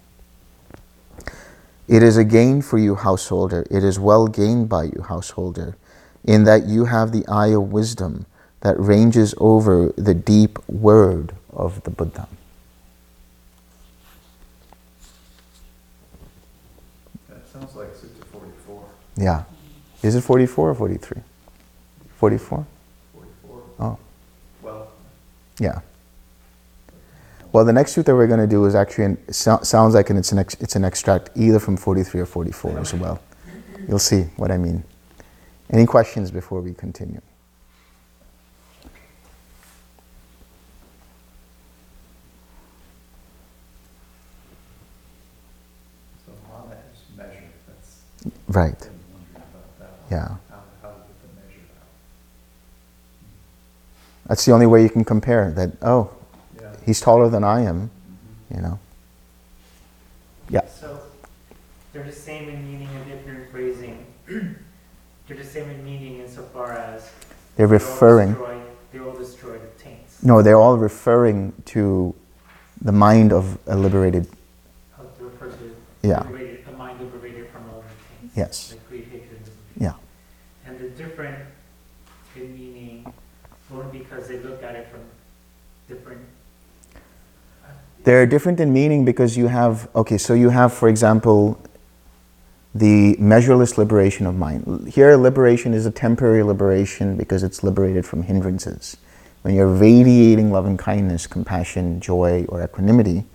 It is a gain for you, householder. It is well gained by you, householder, in that you have the eye of wisdom that ranges over the deep word of the Buddha. That sounds like Sutta. Yeah. Is it 44 or 43? 44? Forty-four, Oh, well, yeah. Well, the next sutta we're going to do is actually, an, so, sounds like an, it's, an ex, it's an extract either from 43 or 44 as well. You'll see what I mean. Any questions before we continue? so mana is measure, that's, Right. been wondering about that. Yeah. How, how to get measure out. That's the only way you can compare that, oh, Yeah. he's taller than I am, Mhm. you know. Yeah. So, they're the same in meaning and different in phrasing. They're the same in meaning insofar as. They're referring, destroy- They all destroy the taints. no, they're all referring to the mind of a liberated, to yeah, liberated, a mind liberated from all the taints. yes, hatred and yeah. And they're different in meaning only because they look at it from different. Uh, they're different in meaning because you have, okay, so you have, for example, the measureless liberation of mind. Here, liberation is a temporary liberation because it's liberated from hindrances. When you're radiating loving kindness, compassion, joy, or equanimity,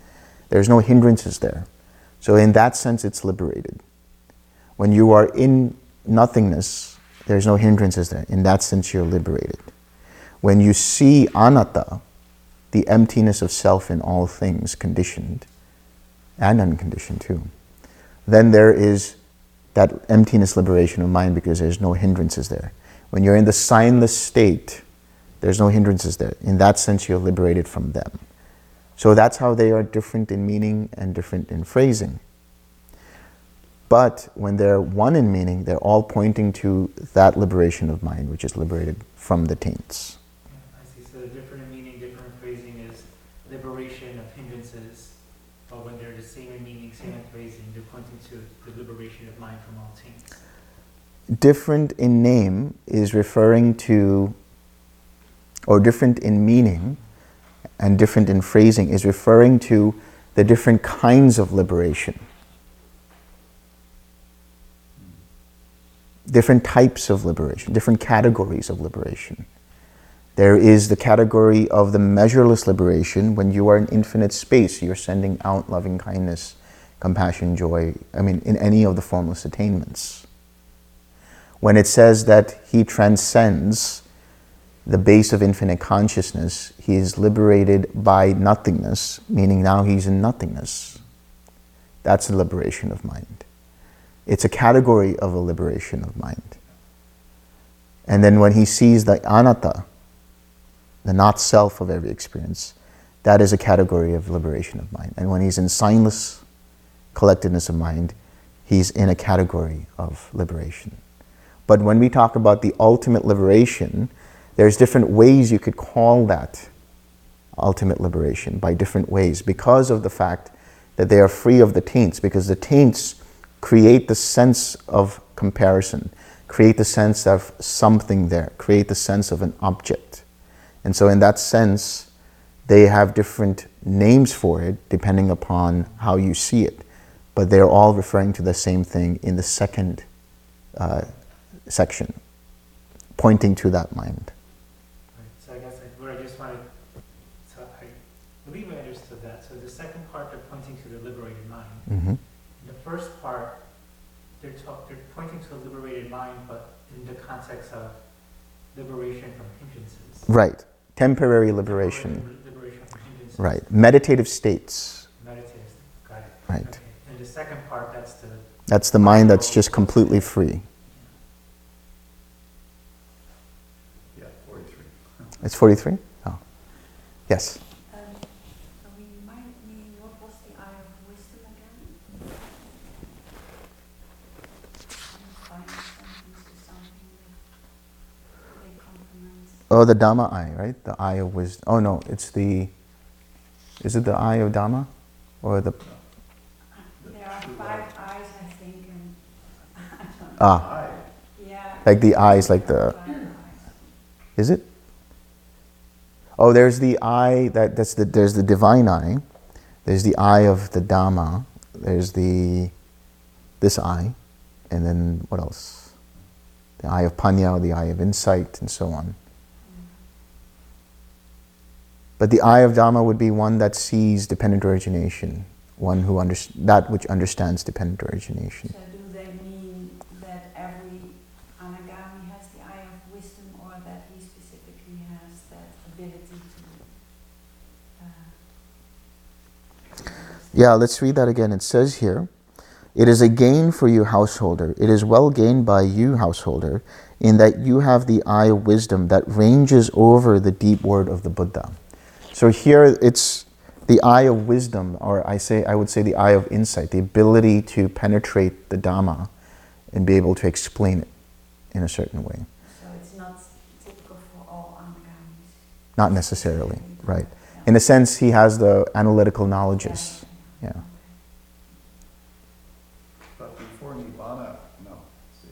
there's no hindrances there. So, in that sense, it's liberated. When you are in nothingness, there's no hindrances there. In that sense, you're liberated. When you see anatta, the emptiness of self in all things, conditioned and unconditioned too, then there is that emptiness liberation of mind because there's no hindrances there. When you're in the signless state, there's no hindrances there. In that sense, you're liberated from them. So that's how they are different in meaning and different in phrasing. But when they're one in meaning, they're all pointing to that liberation of mind, which is liberated from the taints. Yeah, I see, so the different in meaning, different in phrasing is liberation of hindrances, but when they're the same in meaning, same in phrasing, they're pointing to the liberation of mind from all taints. Different in name is referring to, or different in meaning and different in phrasing is referring to the different kinds of liberation, different types of liberation, different categories of liberation. There is the category of the measureless liberation when you are in infinite space, you're sending out loving kindness, compassion, joy, I mean, in any of the formless attainments when it says that he transcends the base of infinite consciousness, he is liberated by nothingness, meaning now he's in nothingness. That's the liberation of mind. It's a category of a liberation of mind. And then when he sees the anatta, the not self of every experience, that is a category of liberation of mind. And when he's in signless collectedness of mind, he's in a category of liberation. But when we talk about the ultimate liberation, there's different ways you could call that ultimate liberation by different ways because of the fact that they are free of the taints, because the taints create the sense of comparison, create the sense of something there, create the sense of an object. And so, in that sense, they have different names for it depending upon how you see it. But they're all referring to the same thing in the second uh, section, pointing to that mind. Right, so I guess I, what I just wanted, so I believe I understood that. So the second part, they're pointing to the liberated mind. hmm the first part, they're talk, they're pointing to a liberated mind, but in the context of liberation from hindrances. Right. Temporary liberation. Liberation. Right. Meditative states. Meditative, got it. Right. Okay. And the second part, that's the That's the mind that's just completely free. Yeah, forty-three. It's 43? Oh. Yes. Um, me, what was the eye of wisdom again? Find sentence or something that they complement. Oh, the Dhamma eye, right? The eye of wisdom. Oh, no, it's the. Is it the eye of Dhamma? Or the. There are five eyes, I think, and I don't. Ah. Yeah. like the eyes, like the. Is it? Oh, there's the eye that that's the there's the divine eye. There's the eye of the Dhamma. There's the this eye, and then what else? The eye of Panya, the eye of insight, and so on. But the eye of Dhamma would be one that sees dependent origination, one who under, that which understands dependent origination. So do they mean that every anagami has the eye of wisdom or that he specifically has that ability to? uh, Yeah, let's read that again. It says here, It is a gain for you, householder. It is well gained by you, householder, in that you have the eye of wisdom that ranges over the deep word of the Buddha. So here it's the eye of wisdom, or I say I would say the eye of insight, the ability to penetrate the Dhamma and be able to explain it in a certain way. So it's not typical for all anagamis? Not necessarily, right. In a sense, he has the analytical knowledges. Yeah. But before Nibbana, no, see.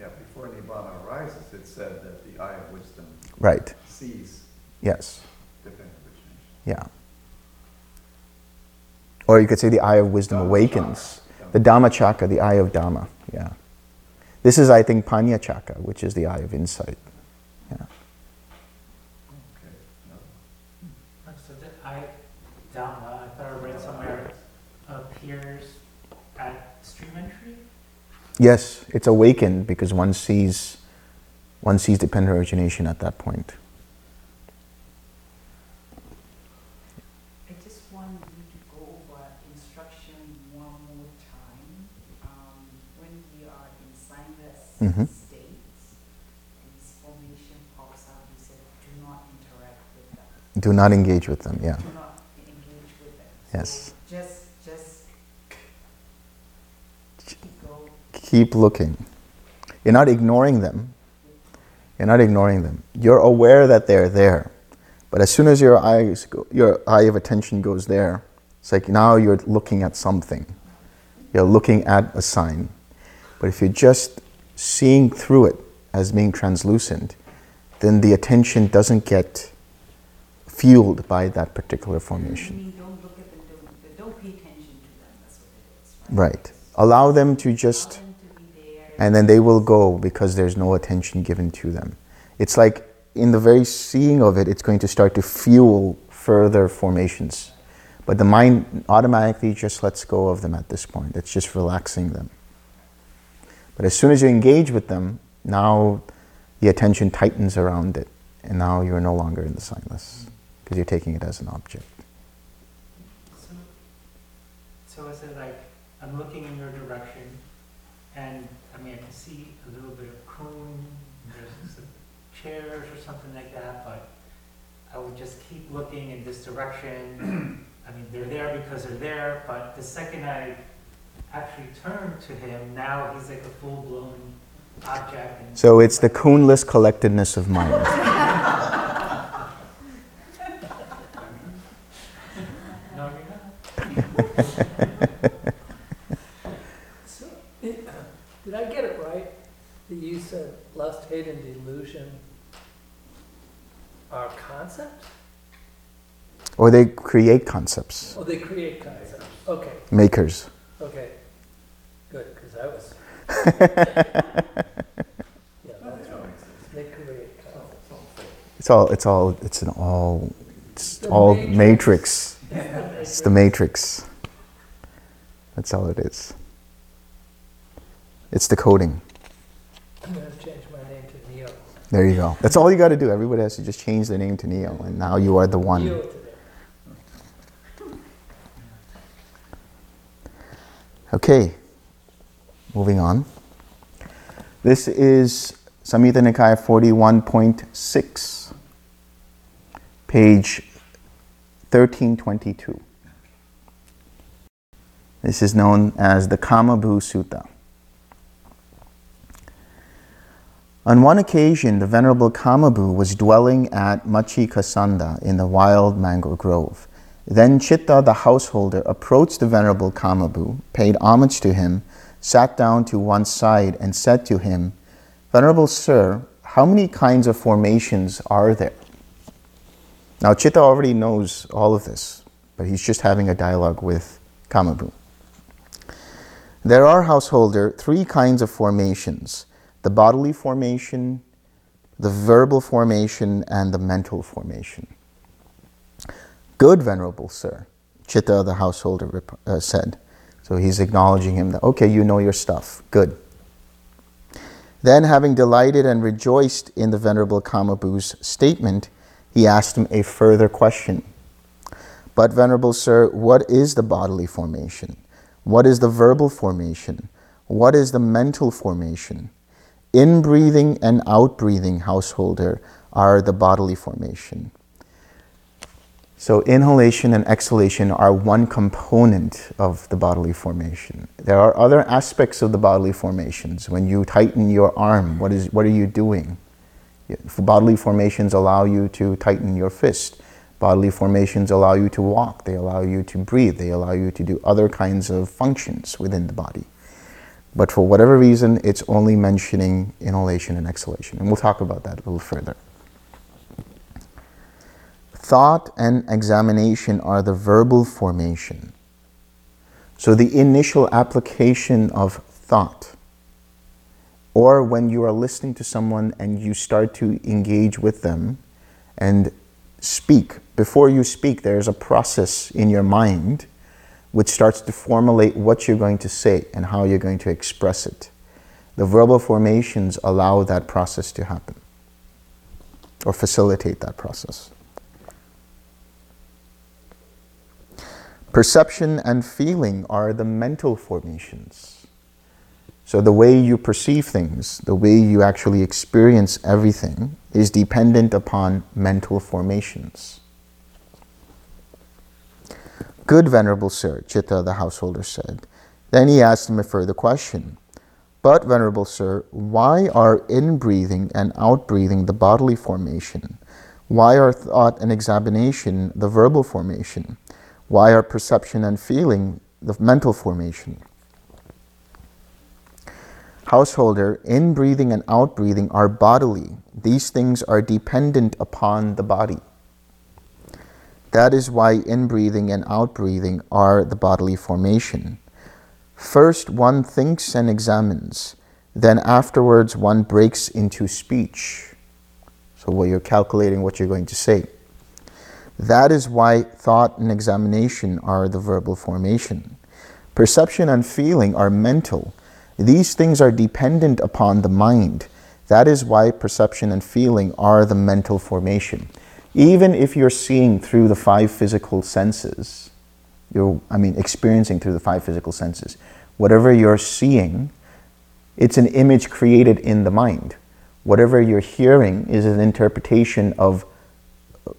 Yeah, before Nibbana arises, it said that the eye of wisdom Right. sees Yes. Yeah. Or you could say the eye of wisdom Dhamma awakens. chakra. The Dhamma chakra, the eye of Dhamma. Yeah. This is, I think, Panya chakra, which is the eye of insight. Yeah. Okay, no. So the I, Dhamma, I thought I read somewhere, appears at stream entry? Yes, it's awakened because one sees, one sees dependent origination at that point. I just want you to go over instruction one more time. Um, when we are in signless Mhm. states, this formation pops out, you said, do not interact with them. Do not engage with them. Yeah. Do not engage with them. Yes. Just keep going. Keep looking. You're not ignoring them. You're not ignoring them. You're aware that they're there. But as soon as your eyes go, your eye of attention goes there, it's like now you're looking at something. You're looking at a sign. But if you're just seeing through it as being translucent, then the attention doesn't get fueled by that particular formation. mean don't look at them, don't, don't pay attention to them, that's what it is, right? Right. Allow them to just Allow them to be there. And then they will go because there's no attention given to them. It's like in the very seeing of it, it's going to start to fuel further formations. But the mind automatically just lets go of them at this point. It's just relaxing them. But as soon as you engage with them, now the attention tightens around it, and now you're no longer in the signless because you're taking it as an object. So, so is it like, I'm looking in your direction, and, I mean, I can see a little bit of coon, there's some chairs or something like that, but I would just keep looking in this direction. I mean, they're there because they're there, but the second I actually turn to him, now he's like a full-blown object, and. So it's the coonless collectedness of mind. No, you're not. So, it- Did I get it right, that use of lust, hate, and delusion are concepts? or they create concepts, Oh, they create concepts, okay, makers. okay, good, because I was. Yeah, that's right, they create concepts. It's all. It's all. It's an all. It's The all matrix. matrix. It's the matrix. That's all it is. It's the coding. I'm gonna change my name to Neo. There you go. That's all you got to do. Everybody has to just change their name to Neo, and now you are the Neo one. today. Okay, moving on. This is Samyutta Nikaya 41.6, page 1322. This is known as the Kamabhu Sutta. On one occasion, the Venerable Kamabhu was dwelling at Macchikasanda in the wild mango grove. Then Chitta, the householder, approached the Venerable Kamabhu, paid homage to him, sat down to one side, and said to him, Venerable Sir, how many kinds of formations are there? Now, Chitta already knows all of this, but he's just having a dialogue with Kamabhu. There are, householder, three kinds of formations the bodily formation, the verbal formation, and the mental formation. Good, Venerable Sir, Chitta, the householder, uh, said. So he's acknowledging him that, okay, you know your stuff. Good. Then, having delighted and rejoiced in the Venerable Kamabhu's statement, he asked him a further question. But, Venerable Sir, what is the bodily formation? What is the verbal formation? What is the mental formation? In breathing and out breathing, householder, are the bodily formation. So, inhalation and exhalation are one component of the bodily formation. There are other aspects of the bodily formations. When you tighten your arm, what, is, what are you doing? Bodily formations allow you to tighten your fist. Bodily formations allow you to walk, they allow you to breathe, they allow you to do other kinds of functions within the body. But for whatever reason, it's only mentioning inhalation and exhalation. And we'll talk about that a little further. Thought and examination are the verbal formation. So the initial application of thought, or when you are listening to someone and you start to engage with them and speak, before you speak, there's a process in your mind which starts to formulate what you're going to say and how you're going to express it. The verbal formations allow that process to happen or facilitate that process. Perception and feeling are the mental formations. So, the way you perceive things, the way you actually experience everything, is dependent upon mental formations. Good, Venerable Sir, Chitta the householder said. Then he asked him a further question. But, Venerable Sir, why are in-breathing and out-breathing the bodily formation? Why are thought and examination the verbal formation? Why are perception and feeling the mental formation? Householder, in-breathing and out-breathing are bodily. These things are dependent upon the body. That is why in-breathing and out-breathing are the bodily formation. First, one thinks and examines, then afterwards, one breaks into speech. So, while you're calculating what you're going to say. That is why thought and examination are the verbal formation. Perception and feeling are mental. These things are dependent upon the mind. That is why perception and feeling are the mental formation even if you're seeing through the five physical senses, you're, I mean, experiencing through the five physical senses, whatever you're seeing, it's an image created in the mind. Whatever you're hearing is an interpretation of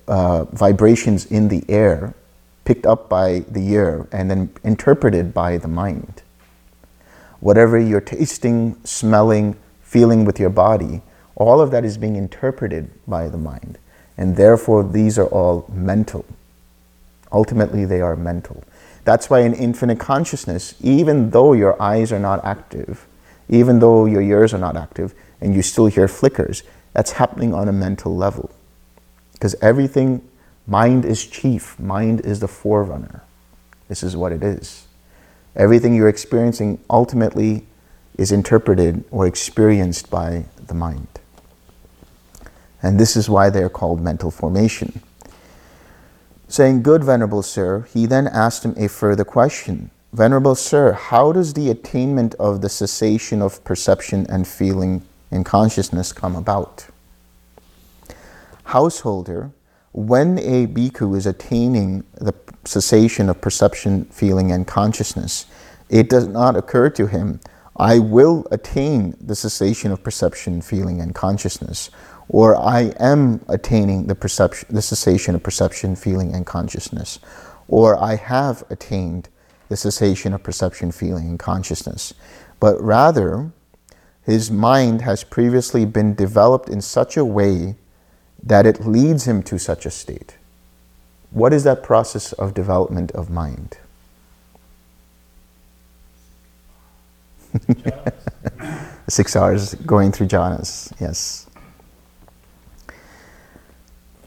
uh, vibrations in the air picked up by the ear and then interpreted by the mind. Whatever you're tasting, smelling, feeling with your body, all of that is being interpreted by the mind. And therefore, these are all mental. Ultimately, they are mental. That's why in infinite consciousness, even though your eyes are not active, even though your ears are not active, and you still hear flickers, that's happening on a mental level. Because everything, mind is chief, mind is the forerunner. This is what it is. Everything you're experiencing ultimately is interpreted or experienced by the mind. And this is why they are called mental formation. Saying, Good, Venerable Sir, he then asked him a further question. Venerable Sir, how does the attainment of the cessation of perception and feeling in consciousness come about? Householder, when a bhikkhu is attaining the cessation of perception, feeling, and consciousness, it does not occur to him, I will attain the cessation of perception, feeling, and consciousness, or I am attaining the, perception, the cessation of perception, feeling, and consciousness, or I have attained the cessation of perception, feeling, and consciousness. But rather, his mind has previously been developed in such a way that it leads him to such a state. What is that process of development of mind? Six hours going through jhanas, yes.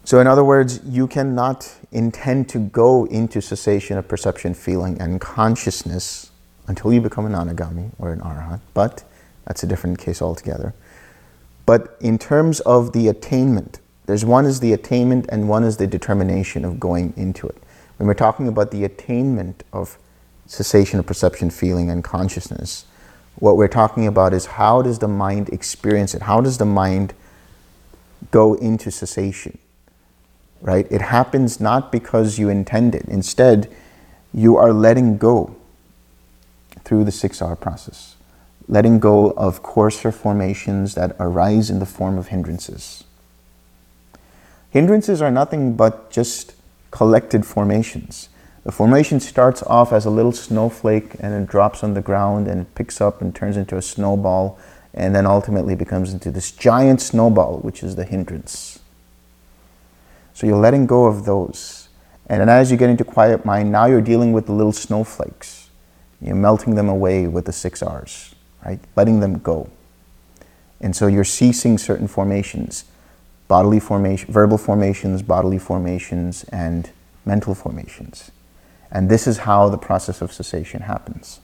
So, in other words, you cannot intend to go into cessation of perception, feeling, and consciousness until you become an anagami or an arhat, but that's a different case altogether. But in terms of the attainment, there's one is the attainment and one is the determination of going into it. When we're talking about the attainment of cessation of perception, feeling, and consciousness, what we're talking about is how does the mind experience it? How does the mind go into cessation? Right? It happens not because you intend it. Instead, you are letting go through the six R process, letting go of coarser formations that arise in the form of hindrances. Hindrances are nothing but just collected formations. The formation starts off as a little snowflake and it drops on the ground and picks up and turns into a snowball and then ultimately becomes into this giant snowball, which is the hindrance. So you're letting go of those. And then as you get into quiet mind, now you're dealing with the little snowflakes. You're melting them away with the six R's, right? Letting them go. And so you're ceasing certain formations bodily formation, verbal formations, bodily formations, and mental formations. And this is how the process of cessation happens.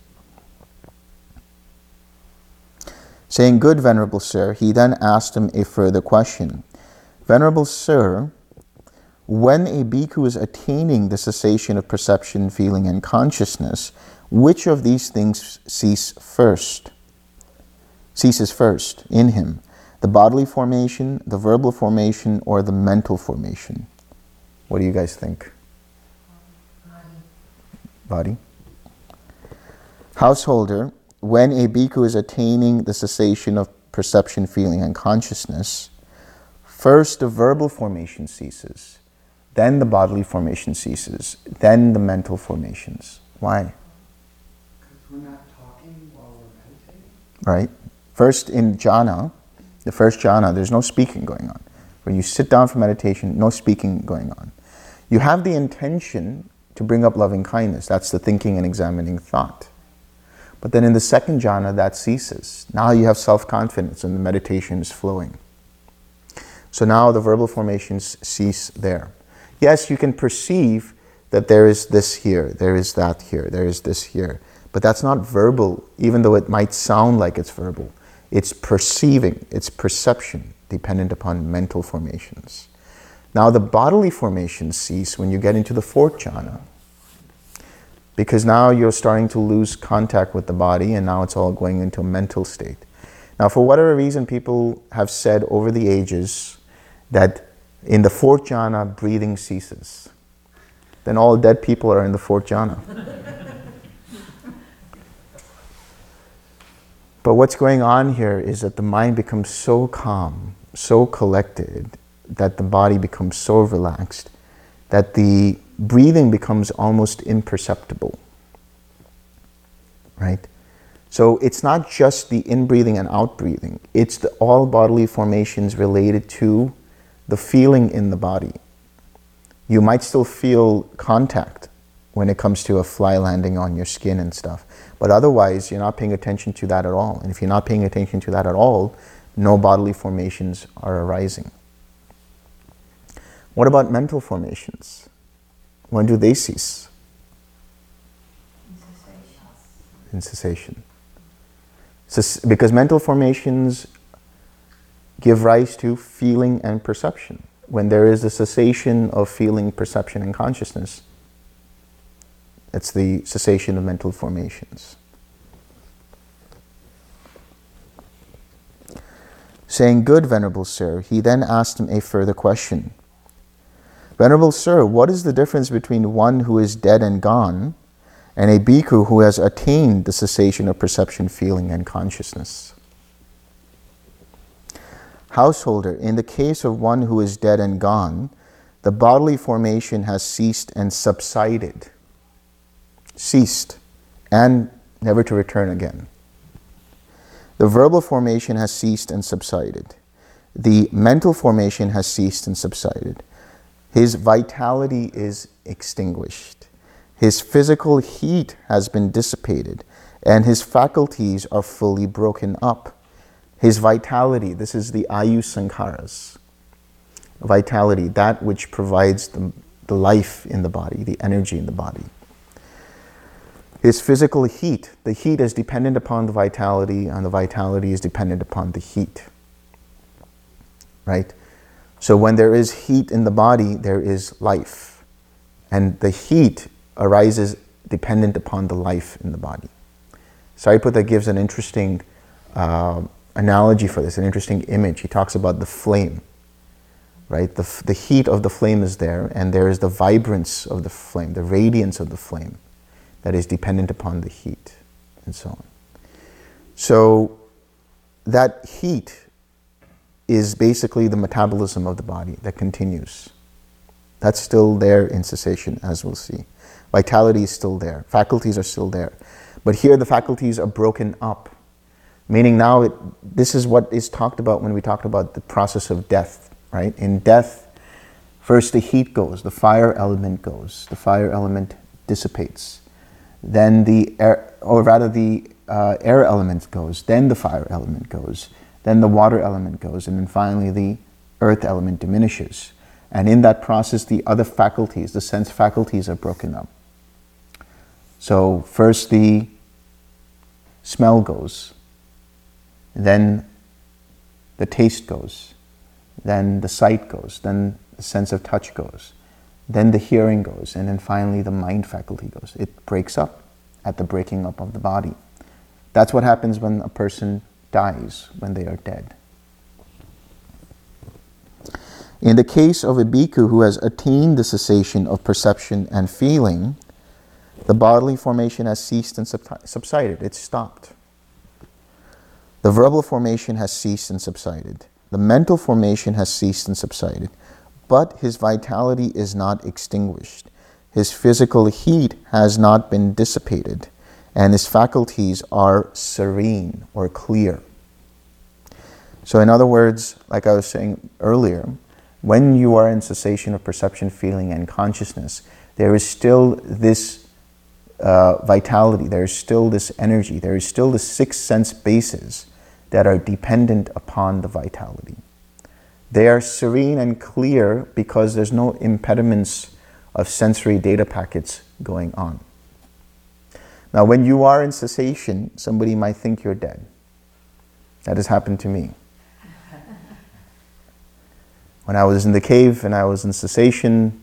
Saying, Good, Venerable Sir, he then asked him a further question. Venerable Sir, when a bhikkhu is attaining the cessation of perception, feeling, and consciousness, which of these things cease first? Ceases first in him the bodily formation, the verbal formation, or the mental formation? What do you guys think? Body. Householder, when a bhikkhu is attaining the cessation of perception, feeling, and consciousness, first the verbal formation ceases, then the bodily formation ceases, then the mental formations. Why? Because we're not talking while we're meditating. Right? First in jhana, the first jhana, there's no speaking going on. When you sit down for meditation, no speaking going on. You have the intention to bring up loving kindness. That's the thinking and examining thought. But then in the second jhana, that ceases. Now you have self confidence and the meditation is flowing. So now the verbal formations cease there. Yes, you can perceive that there is this here, there is that here, there is this here. But that's not verbal, even though it might sound like it's verbal. It's perceiving, it's perception, dependent upon mental formations. Now, the bodily formations cease when you get into the fourth jhana, because now you're starting to lose contact with the body, and now it's all going into a mental state. Now, for whatever reason, people have said over the ages that in the fourth jhana, breathing ceases. Then all dead people are in the fourth jhana. But what's going on here is that the mind becomes so calm, so collected, that the body becomes so relaxed, that the breathing becomes almost imperceptible. Right? So it's not just the in breathing and out breathing, it's the, all bodily formations related to the feeling in the body. You might still feel contact when it comes to a fly landing on your skin and stuff. But otherwise, you're not paying attention to that at all. And if you're not paying attention to that at all, no bodily formations are arising. What about mental formations? When do they cease? In cessation. So, because mental formations give rise to feeling and perception. When there is a cessation of feeling, perception, and consciousness, it's the cessation of mental formations. Saying, Good, Venerable Sir, he then asked him a further question. Venerable Sir, what is the difference between one who is dead and gone and a bhikkhu who has attained the cessation of perception, feeling, and consciousness. Householder, in the case of one who is dead and gone, the bodily formation has ceased and subsided. Ceased and never to return again. The verbal formation has ceased and subsided. The mental formation has ceased and subsided. His vitality is extinguished. His physical heat has been dissipated, and his faculties are fully broken up. His vitality, this is the Ayu Sankharas. Vitality, that which provides the, the life in the body, the energy in the body. His physical heat, the heat is dependent upon the vitality, and the vitality is dependent upon the heat. Right? So when there is heat in the body, there is life. And the heat arises dependent upon the life in the body. Sariputta gives an interesting uh, analogy for this, an interesting image. He talks about the flame, right? The, the heat of the flame is there, and there is the vibrance of the flame, the radiance of the flame that is dependent upon the heat, and so on. So, that heat is basically the metabolism of the body that continues. That's still there in cessation, as we'll see. Vitality is still there, faculties are still there. But here the faculties are broken up, meaning now it, this is what is talked about when we talked about the process of death, right? In death, first the heat goes, the fire element goes, the fire element dissipates. Then the air, or rather the uh, air element goes, then the fire element goes, then the water element goes, and then finally the earth element diminishes. And in that process, the other faculties, the sense faculties, are broken up. So, first the smell goes, then the taste goes, then the sight goes, then the sense of touch goes, then the hearing goes, and then finally the mind faculty goes. It breaks up at the breaking up of the body. That's what happens when a person dies, when they are dead. In the case of a bhikkhu who has attained the cessation of perception and feeling, the bodily formation has ceased and subsided. It's stopped. The verbal formation has ceased and subsided. The mental formation has ceased and subsided. But his vitality is not extinguished. His physical heat has not been dissipated. And his faculties are serene or clear. So, in other words, like I was saying earlier, when you are in cessation of perception, feeling, and consciousness, there is still this uh, vitality, there is still this energy, there is still the six sense bases that are dependent upon the vitality. They are serene and clear because there's no impediments of sensory data packets going on. Now, when you are in cessation, somebody might think you're dead. That has happened to me. When I was in the cave and I was in cessation,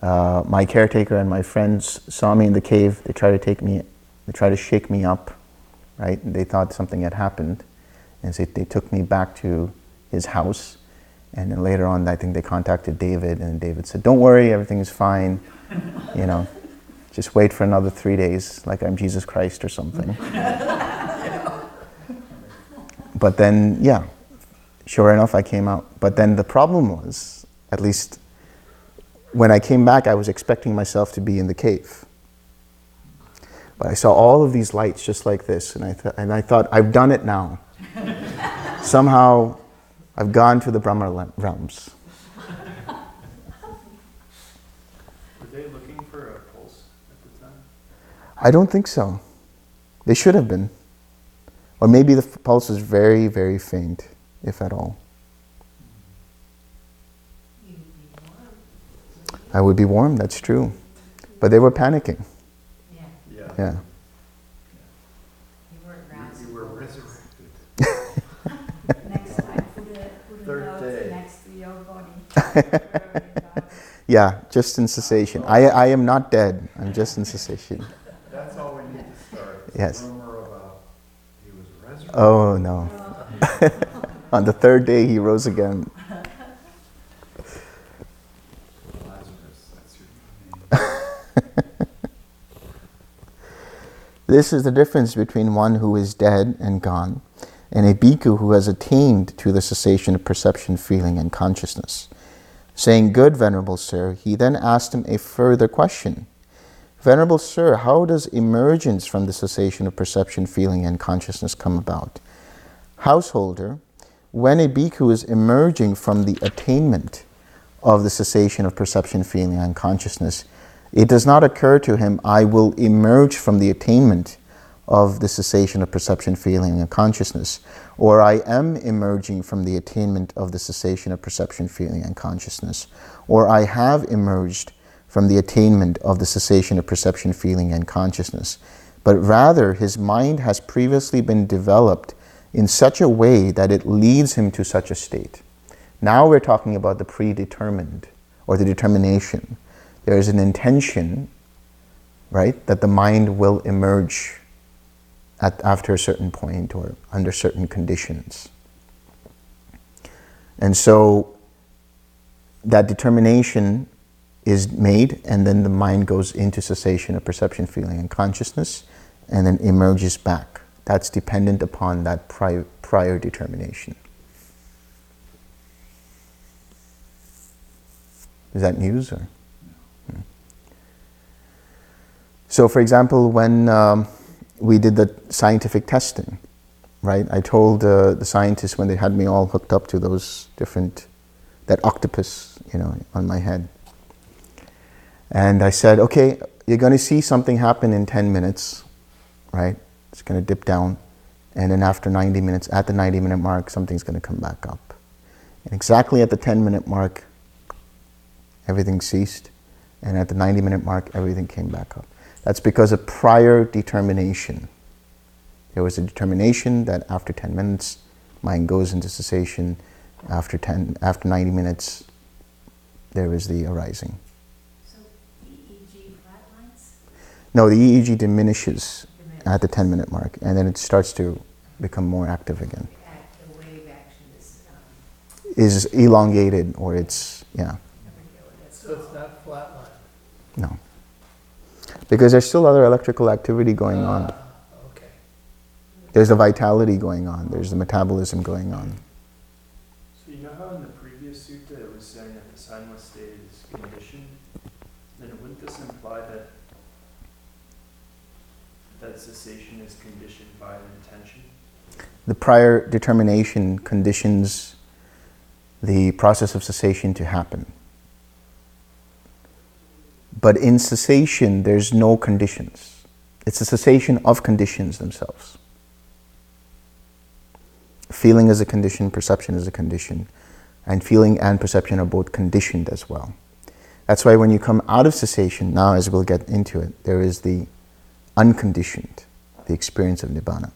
uh, my caretaker and my friends saw me in the cave. They tried to take me, they tried to shake me up, right? And they thought something had happened. And so they took me back to his house. And then later on, I think they contacted David, and David said, Don't worry, everything is fine. You know, just wait for another three days, like I'm Jesus Christ or something. but then, yeah, sure enough, I came out. But then the problem was, at least when I came back, I was expecting myself to be in the cave. But I saw all of these lights just like this, and I, th- and I thought, I've done it now. Somehow, I've gone to the Brahma realms. Were they looking for a pulse at the time? I don't think so. They should have been. Or maybe the pulse was very, very faint if at all. I would be warm, that's true. But they were panicking. Yeah, Yeah. Yeah. you were You- around. You were resurrected. Next time, put a, put a Third day. next to your body. Yeah, just in cessation. I, I am not dead. I'm just in cessation. That's all we need to start. is Yes. Rumor about he was resurrected. Oh, no. On the third day, he rose again. Lazarus, that's your name. This is the difference between one who is dead and gone and a bhikkhu who has attained to the cessation of perception, feeling, and consciousness. Saying, Good, Venerable Sir, he then asked him a further question. Venerable Sir, how does emergence from the cessation of perception, feeling, and consciousness come about? Householder, when a bhikkhu is emerging from the attainment of the cessation of perception, feeling, and consciousness, it does not occur to him, I will emerge from the attainment of the cessation of perception, feeling, and consciousness, or I am emerging from the attainment of the cessation of perception, feeling, and consciousness, or I have emerged from the attainment of the cessation of perception, feeling, and consciousness. But rather, his mind has previously been developed in such a way that it leads him to such a state. Now we're talking about the predetermined or the determination. There is an intention, right, that the mind will emerge at, after a certain point or under certain conditions. And so that determination is made, and then the mind goes into cessation of perception, feeling, and consciousness, and then emerges back. That's dependent upon that prior, prior determination. Is that news or? Hmm. So, for example, when um, we did the scientific testing, right? I told uh, the scientists when they had me all hooked up to those different, that octopus, you know, on my head. And I said, okay, you're going to see something happen in 10 minutes, right? It's going to dip down. And then after 90 minutes, at the 90 minute mark, something's going to come back up. And exactly at the 10 minute mark, everything ceased. And at the 90 minute mark, everything came back up. That's because of prior determination. There was a determination that after 10 minutes, mind goes into cessation. After 10, after 90 minutes, there is the arising. So EEG flatlines? No, the EEG diminishes at the 10 minute mark, and then it starts to become more active again. The wave action is, elongated, or it's, yeah, never hear what that's So it's not flatline. no. Because there's still other electrical activity going on. Ah, Okay. There's the vitality going on, there's the metabolism going on. So you know how in the previous sutta it was saying that the signless state is conditioned? Then wouldn't this imply that that cessation is conditioned by an intention? The prior determination conditions the process of cessation to happen. But in cessation, there's no conditions. It's a cessation of conditions themselves. Feeling is a condition, perception is a condition, and feeling and perception are both conditioned as well. That's why when you come out of cessation, now as we'll get into it, there is the unconditioned, the experience of Nibbana.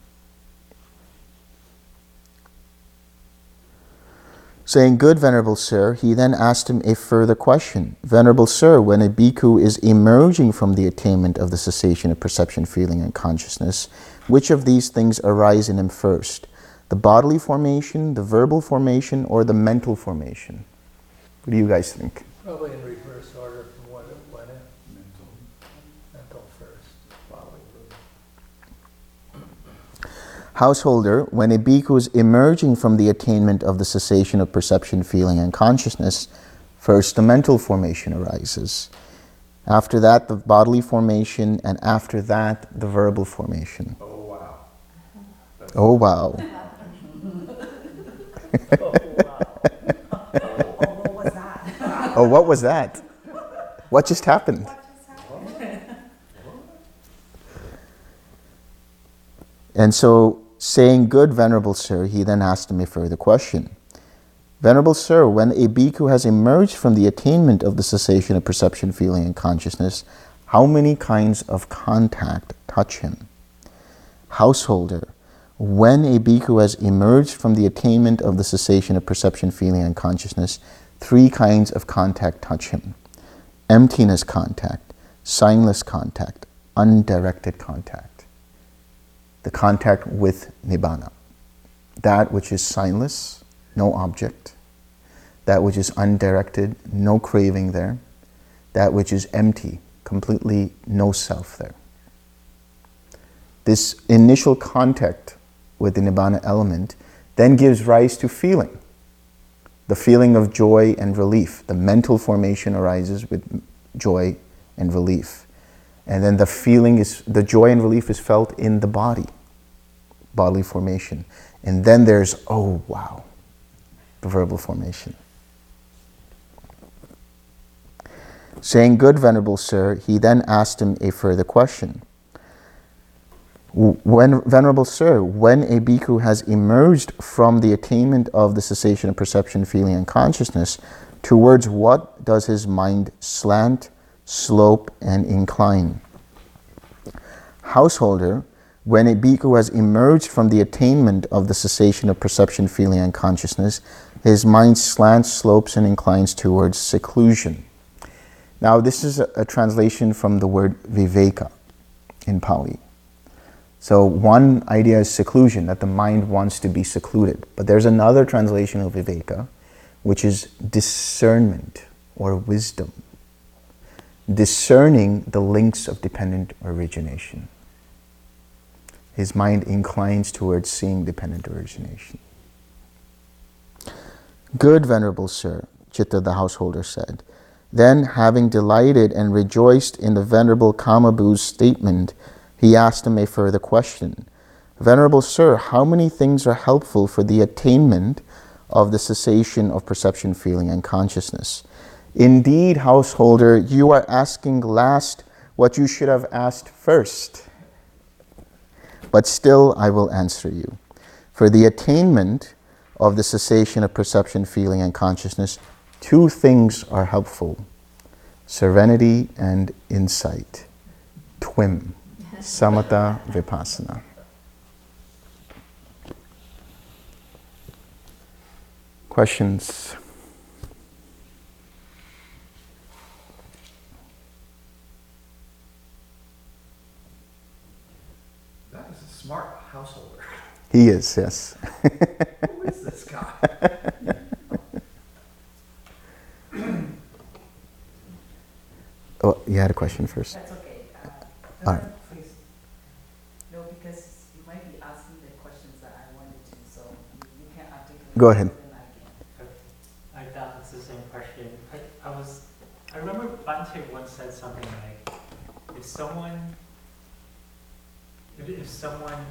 Saying, Good, Venerable Sir, he then asked him a further question. Venerable Sir, when a bhikkhu is emerging from the attainment of the cessation of perception, feeling, and consciousness, which of these things arise in him first? The bodily formation, the verbal formation, or the mental formation? What do you guys think? Probably in reverse order from what it went in, Mental, mental first. bodily, Householder, when a bhikkhu is emerging from the attainment of the cessation of perception, feeling, and consciousness, first the mental formation arises. After that, the bodily formation, and after that, the verbal formation. Oh, wow. That's- Oh, wow. Oh, wow. Oh, what was that? Oh, what was that? What just happened? And so, saying, Good, Venerable Sir, he then asked him a further question. Venerable Sir, when a bhikkhu has emerged from the attainment of the cessation of perception, feeling, and consciousness, how many kinds of contact touch him? Householder, when a bhikkhu has emerged from the attainment of the cessation of perception, feeling, and consciousness, three kinds of contact touch him emptiness contact, signless contact, undirected contact. The contact with Nibbana. That which is signless, no object. That which is undirected, no craving there. That which is empty, completely no self there. this initial contact with the Nibbana element then gives rise to feeling. The feeling of joy and relief. The mental formation arises with joy and relief. And then the feeling is, the joy and relief is felt in the body, bodily formation. And then there's, oh wow, the verbal formation. Saying, Good, Venerable Sir, he then asked him a further question. When, Venerable Sir, when a bhikkhu has emerged from the attainment of the cessation of perception, feeling, and consciousness, towards what does his mind slant, slope, and incline? Householder, when a bhikkhu has emerged from the attainment of the cessation of perception, feeling, and consciousness, his mind slants, slopes, and inclines towards seclusion. Now, this is a, translation from the word viveka in Pali. So, one idea is seclusion, that the mind wants to be secluded. But there's another translation of viveka, which is discernment or wisdom. Discerning the links of dependent origination. His mind inclines towards seeing dependent origination. Good, Venerable Sir, Chitta the householder said. Then, having delighted and rejoiced in the Venerable Kamabhu's statement, he asked him a further question Venerable Sir, how many things are helpful for the attainment of the cessation of perception, feeling, and consciousness? Indeed, householder, you are asking last what you should have asked first. But still, I will answer you. For the attainment of the cessation of perception, feeling, and consciousness, two things are helpful serenity and insight. Twim. Samatha Vipassana. Questions? That is a smart householder. He is, yes. Who is this guy? oh, you had a question first. That's okay. Uh, All right. Please. No, because you might be asking the questions that I wanted to, so you you can't articulate. Go ahead. I can. I thought it's the same question. I, I was, I remember Bhante once said something like, if someone, if, if someone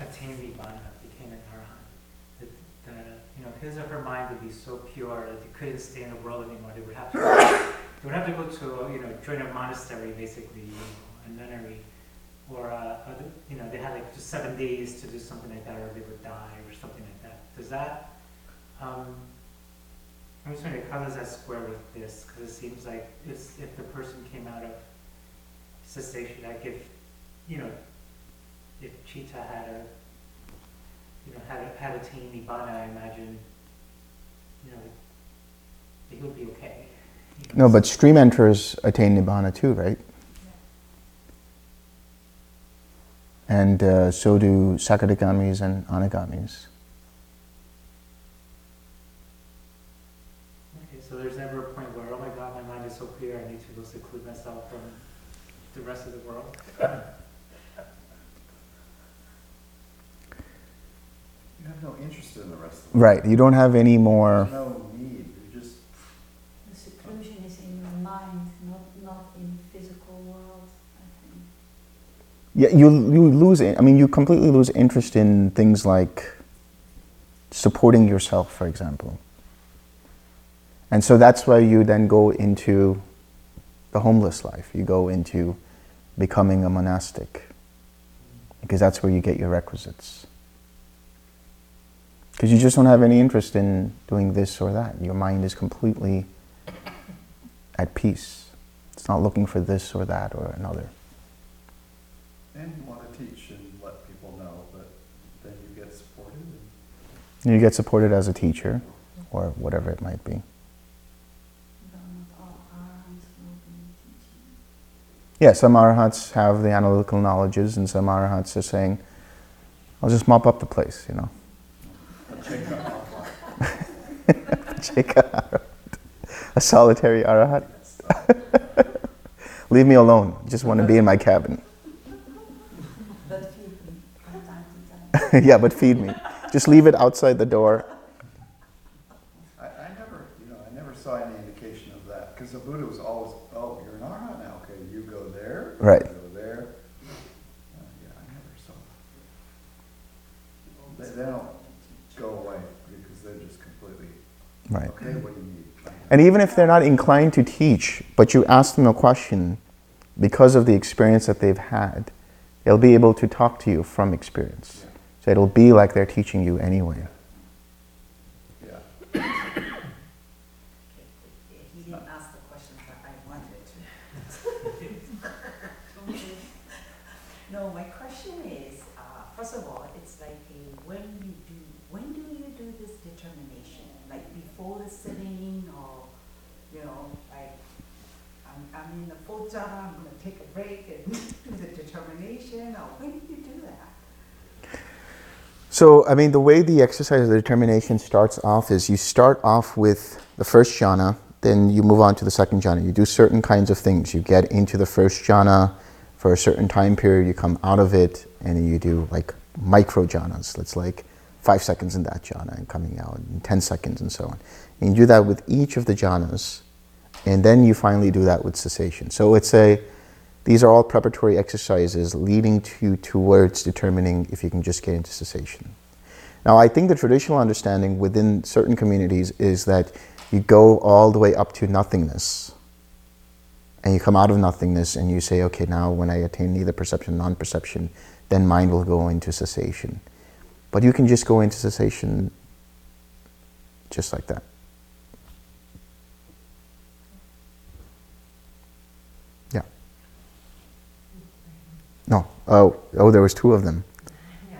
attained Nibbana, became an arahant, that, that, you know, his or her mind would be so pure that they couldn't stay in the world anymore. They would have to, they would have to go to, you know, join a monastery, basically, you know, a nunnery, or, uh, you know, they had like just seven days to do something like that, or they would die, or something like that. Does that, um, I'm just wondering, how does that square with this? Because it seems like if the person came out of cessation, like if, you know, if Chitta had a, you know, had, a- had attained Nibbana, I imagine, you know, he would be okay. you know. No, but stream enters attain Nibbana too, right? And uh, so do Sakadagamis and Anagamis. Okay, so there's never a point where, oh my god, my mind is so clear, I need to go seclude myself from the rest of the world. You have no interest in the rest of it. Right, you don't have any more. No need, you just, The seclusion is in the mind, not, not in physical world, I think. Yeah, you, you lose it. I mean, you completely lose interest in things like supporting yourself, for example. And so that's why you then go into the homeless life. You go into becoming a monastic. Because that's where you get your requisites. Because you just don't have any interest in doing this or that. Your mind is completely at peace. It's not looking for this or that or another. and you want to teach and let people know, but then you get supported. you get supported as a teacher or whatever it might be. Though not all arahants will be teaching. Yeah, some arahats have the analytical knowledges, and some arahats are saying, I'll just mop up the place, you know. Cheka arahat. A solitary arahat. Leave me alone. Just want to be in my cabin. yeah, but feed me. Just leave it outside the door. I, I never, you know, I never saw any indication of that, because the Buddha was always, oh, you're an arhat now, okay, you go there. you Right. Go there. Uh, Yeah, I never saw. They, they don't go away, because they're just completely, Right. okay, what do you need? And even if they're not inclined to teach, but you ask them a question because of the experience that they've had, they'll be able to talk to you from experience. So it'll be like they're teaching you anyway. Yeah. He didn't ask the questions that I wanted to. No, my question is, uh, first of all, it's like a, when you do, when do you do this determination? Like before the sitting or, you know, like, I'm, I'm in the full jhana, I'm gonna take a break and do the determination, or when do you do that? So, I mean, the way the exercise of the determination starts off is you start off with the first jhana, then you move on to the second jhana. You do certain kinds of things. You get into the first jhana for a certain time period, you come out of it, and you do like micro jhanas. That's like five seconds in that jhana and coming out, and 10 seconds, and so on. And you do that with each of the jhanas, and then you finally do that with cessation. So, it's a these are all preparatory exercises leading to towards determining if you can just get into cessation. Now, I think the traditional understanding within certain communities is that you go all the way up to nothingness. And you come out of nothingness and you say, okay, now when I attain neither perception, non perception, then mind will go into cessation. But you can just go into cessation just like that. Yeah. No. Oh, oh, there was two of them. Yeah,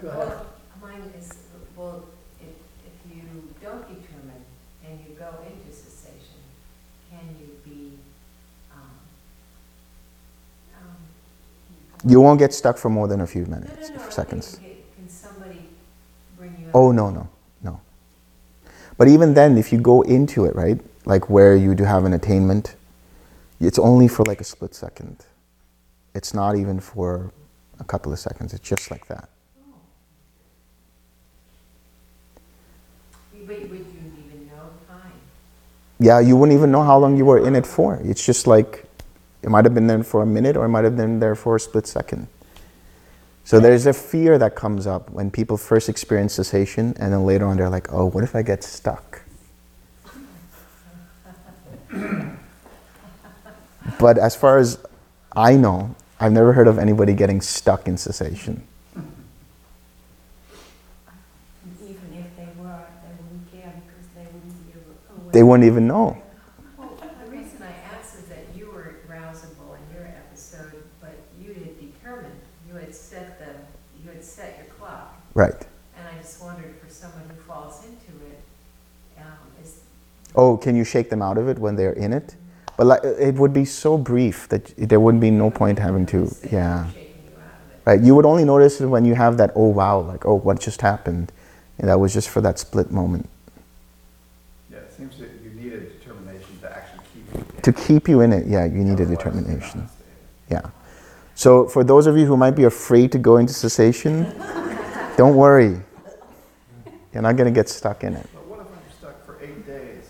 Go ahead. well, mine is, well, if, if you don't determine and you go into cessation, can you be, um, um, You won't get stuck for more than a few no, minutes, no, no, seconds. Can, can somebody bring you? Oh, up? no, no, no. But even then, if you go into it, right, like where you do have an attainment, it's only for like a split second. It's not even for a couple of seconds, it's just like that. But would you even know time? Yeah, you wouldn't even know how long you were in it for. It's just like it might have been there for a minute or it might have been there for a split second. So there's a fear that comes up when people first experience cessation and then later on they're like, oh, what if I get stuck? but as far as I know, I've never heard of anybody getting stuck in cessation. Even if they were, they wouldn't care because they wouldn't be aware. They wouldn't even know. Well, the reason I asked is that you were rousable in your episode, but you had determined, you had set the, you had set your clock. Right. And I just wondered for someone who falls into it, um, is, Oh, can you shake them out of it when they're in it? But like, it would be so brief that there wouldn't be no point having to, yeah. you out of it. Right? You would only notice it when you have that, oh wow, like, oh, what just happened? And that was just for that split moment. Yeah, it seems that you need a determination to actually keep you. in To keep you in it, yeah, you need a Otherwise, determination. Yeah. So for those of you who might be afraid to go into cessation, don't worry. You're not going to get stuck in it. But what if I'm stuck for eight days?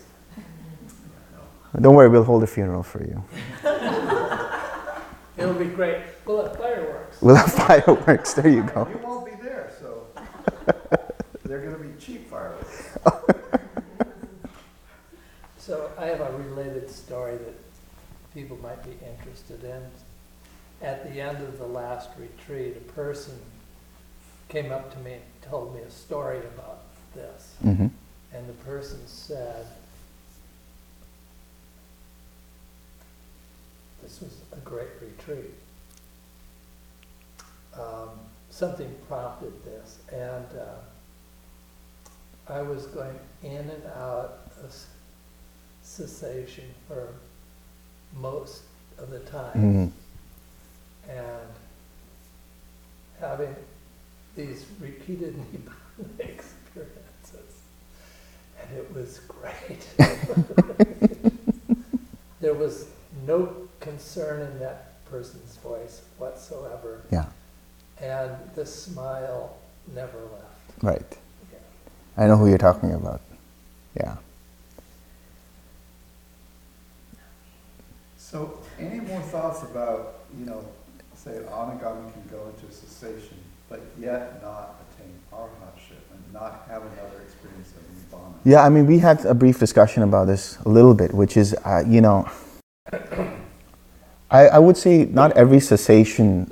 Don't worry, we'll hold a funeral for you. It'll be great. We'll have fireworks. We'll have fireworks. There you go. You won't be there, so they're gonna be cheap fireworks. So I have a related story that people might be interested in. At the end of the last retreat, a person came up to me and told me a story about this. hmm And the person said, this was a great retreat. Um, something prompted this, and uh, I was going in and out of cessation for most of the time hmm and having these repeated Nibbana experiences. And it was great. there was no concern in that person's voice whatsoever. Yeah. And the smile never left. Right. I know who you're talking about. Yeah. So, any more thoughts about, you know, say anagami can go into cessation, but yet not attain arhatship and not have another experience of nibbana? Yeah, I mean, we had a brief discussion about this a little bit, which is, uh, you know, I, I would say not every cessation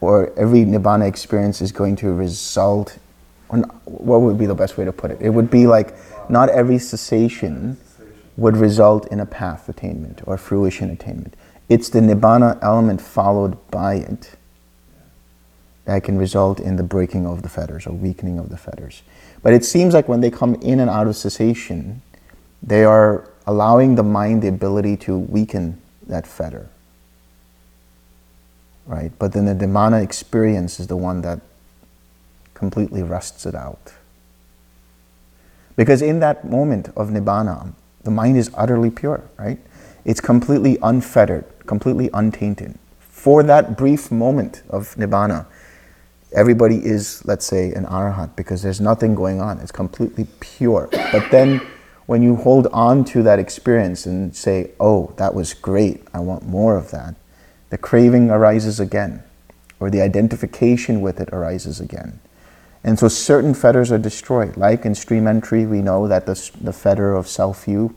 or every nibbana experience is going to result. On, what would be the best way to put it? It would be like not every Cessation. would result in a path attainment or fruition attainment. It's the nibbana element followed by it that can result in the breaking of the fetters or weakening of the fetters. But it seems like when they come in and out of cessation, they are allowing the mind the ability to weaken that fetter. Right? But then the nibbana experience is the one that completely rusts it out. Because in that moment of nibbana, the mind is utterly pure, right? It's completely unfettered, completely untainted. For that brief moment of nibbana, everybody is, let's say, an arhat because there's nothing going on. It's completely pure. But then when you hold on to that experience and say, oh, that was great, I want more of that, the craving arises again, or the identification with it arises again. And so certain fetters are destroyed. Like in stream entry, we know that the, the fetter of self view,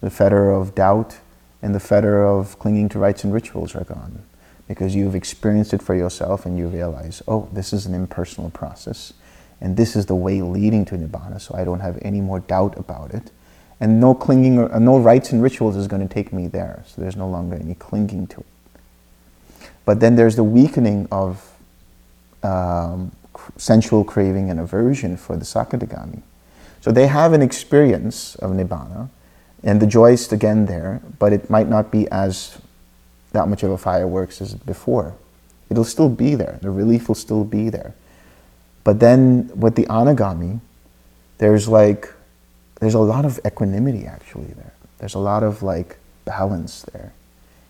the fetter of doubt, and the fetter of clinging to rites and rituals are gone. Because you've experienced it for yourself and you realize, oh, this is an impersonal process. And this is the way leading to Nibbana, so I don't have any more doubt about it. And no clinging, or, uh, no rites and rituals is going to take me there. So there's no longer any clinging to it. But then there's the weakening of um, sensual craving and aversion for the Sakadagami. So they have an experience of Nibbana, and the joy is again there, but it might not be as that much of a fireworks as before. It'll still be there, the relief will still be there. But then with the Anagami, there's like, there's a lot of equanimity actually there. There's a lot of like balance there.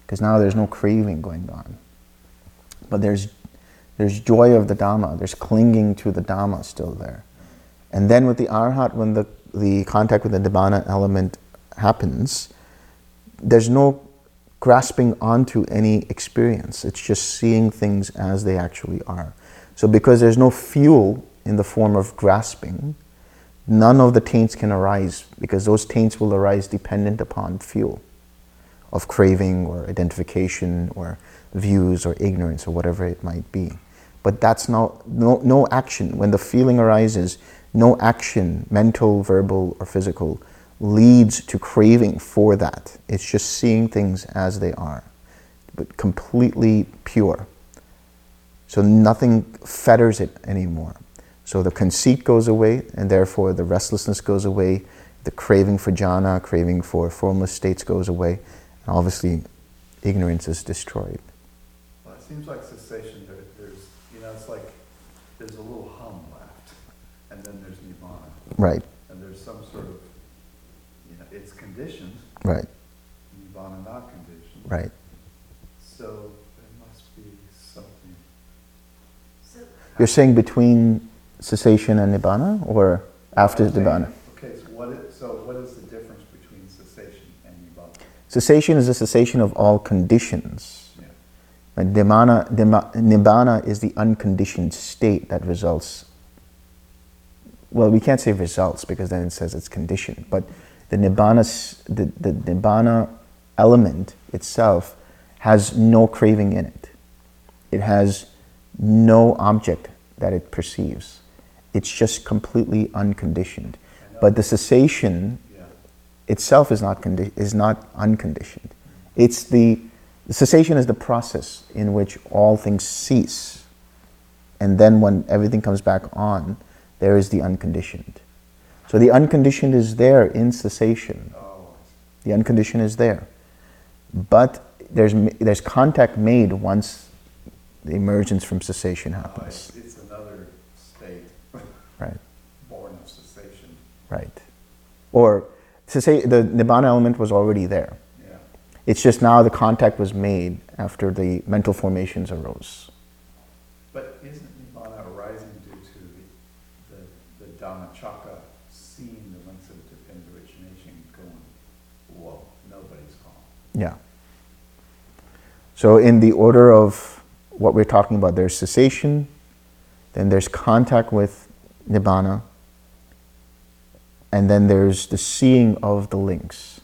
Because now there's no craving going on. But there's, there's joy of the Dhamma, there's clinging to the Dhamma still there. And then with the Arhat, when the, the contact with the Nibbana element happens, there's no grasping onto any experience. It's just seeing things as they actually are. So, because there's no fuel in the form of grasping, none of the taints can arise because those taints will arise dependent upon fuel of craving or identification or views or ignorance or whatever it might be. But that's not, no, no action. When the feeling arises, no action, mental, verbal, or physical, leads to craving for that. It's just seeing things as they are, but completely pure. So nothing fetters it anymore. So the conceit goes away, and therefore the restlessness goes away, the craving for jhana, craving for formless states goes away, and obviously ignorance is destroyed. Well, it seems like cessation, there, there's, you know, it's like, there's a little hum left, and then there's nibbana, Right, and there's some sort of, you know, it's conditioned, right, nibbana not conditioned. right. So there must be something. So, You're saying between cessation and nibbana, or after I'm nibbana? Okay, so what is, so what is the difference between cessation and nibbana? Cessation is the cessation of all conditions. Yeah. But nibbana, nibba- nibbana is the unconditioned state that results. Well, we can't say results because then it says it's conditioned. But the nibbana, the, the nibbana element itself has no craving in it. It has no object that it perceives. It's just completely unconditioned. But the cessation Yeah, itself is not, condi- is not unconditioned. It's the, the cessation is the process in which all things cease. And then when everything comes back on, there is the unconditioned. So the unconditioned is there in cessation. oh, The unconditioned is there. But there's, there's contact made once the emergence from cessation happens. Uh, it's, it's another state, Right, born of cessation, right. Or cessa- the nibbana element was already there. yeah. It's just now the contact was made after the mental formations arose. But isn't nibbana arising due to the Dhammachakka seeing the links of dependent origination going, whoa, nobody's calm. Yeah. So, in the order of what we're talking about, there's cessation, then there's contact with Nibbana, and then there's the seeing of the links.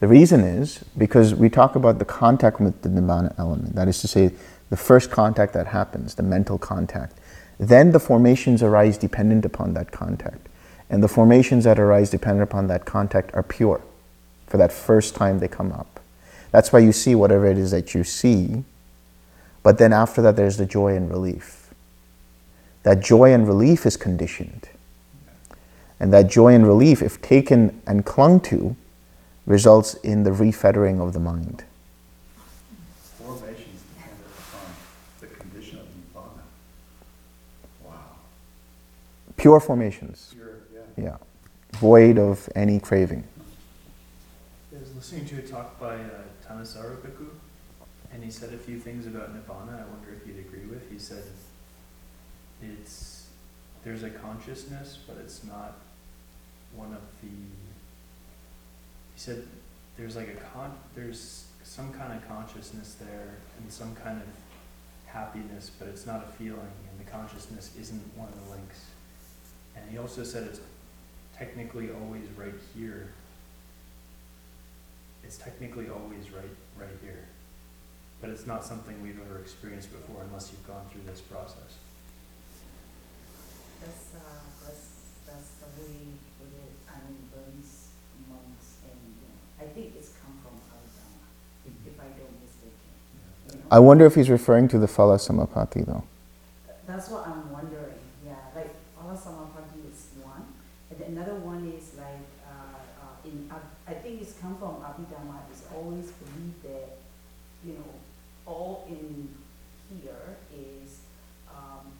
The reason is because we talk about the contact with the Nibbana element, that is to say, the first contact that happens, the mental contact. Then the formations arise dependent upon that contact. And the formations that arise dependent upon that contact are pure for that first time they come up. That's why you see whatever it is that you see. But then after that, there's the joy and relief. That joy and relief is conditioned. And that joy and relief, if taken and clung to, results in the refettering of the mind. Formations dependent upon the condition of Nibbana. Wow. Pure formations, You're, yeah. yeah. Void of any craving. I was listening to a talk by uh, Thanissaro Bhikkhu, and he said a few things about Nibbana I wonder if you'd agree with. He said it's there's a consciousness, but it's not one of the. He said there's like a con there's some kind of consciousness there and some kind of happiness, but it's not a feeling, and the consciousness isn't one of the links. And he also said it's technically always right here it's technically always right, right here. But it's not something we've ever experienced before unless you've gone through this process. That's, uh, that's, that's the way with it, I mean, Burmese monks and, you know, I think it's come from Abhidhamma, if, if I don't mistake it. you know? I wonder if he's referring to the Phala Samapatti though. That's what I'm wondering, yeah, like, Phala Samapatti is one, and then another one is like, uh, uh, in, Ab- I think it's come from Abhidhamma, it's always believed that, you know, all in here is, um,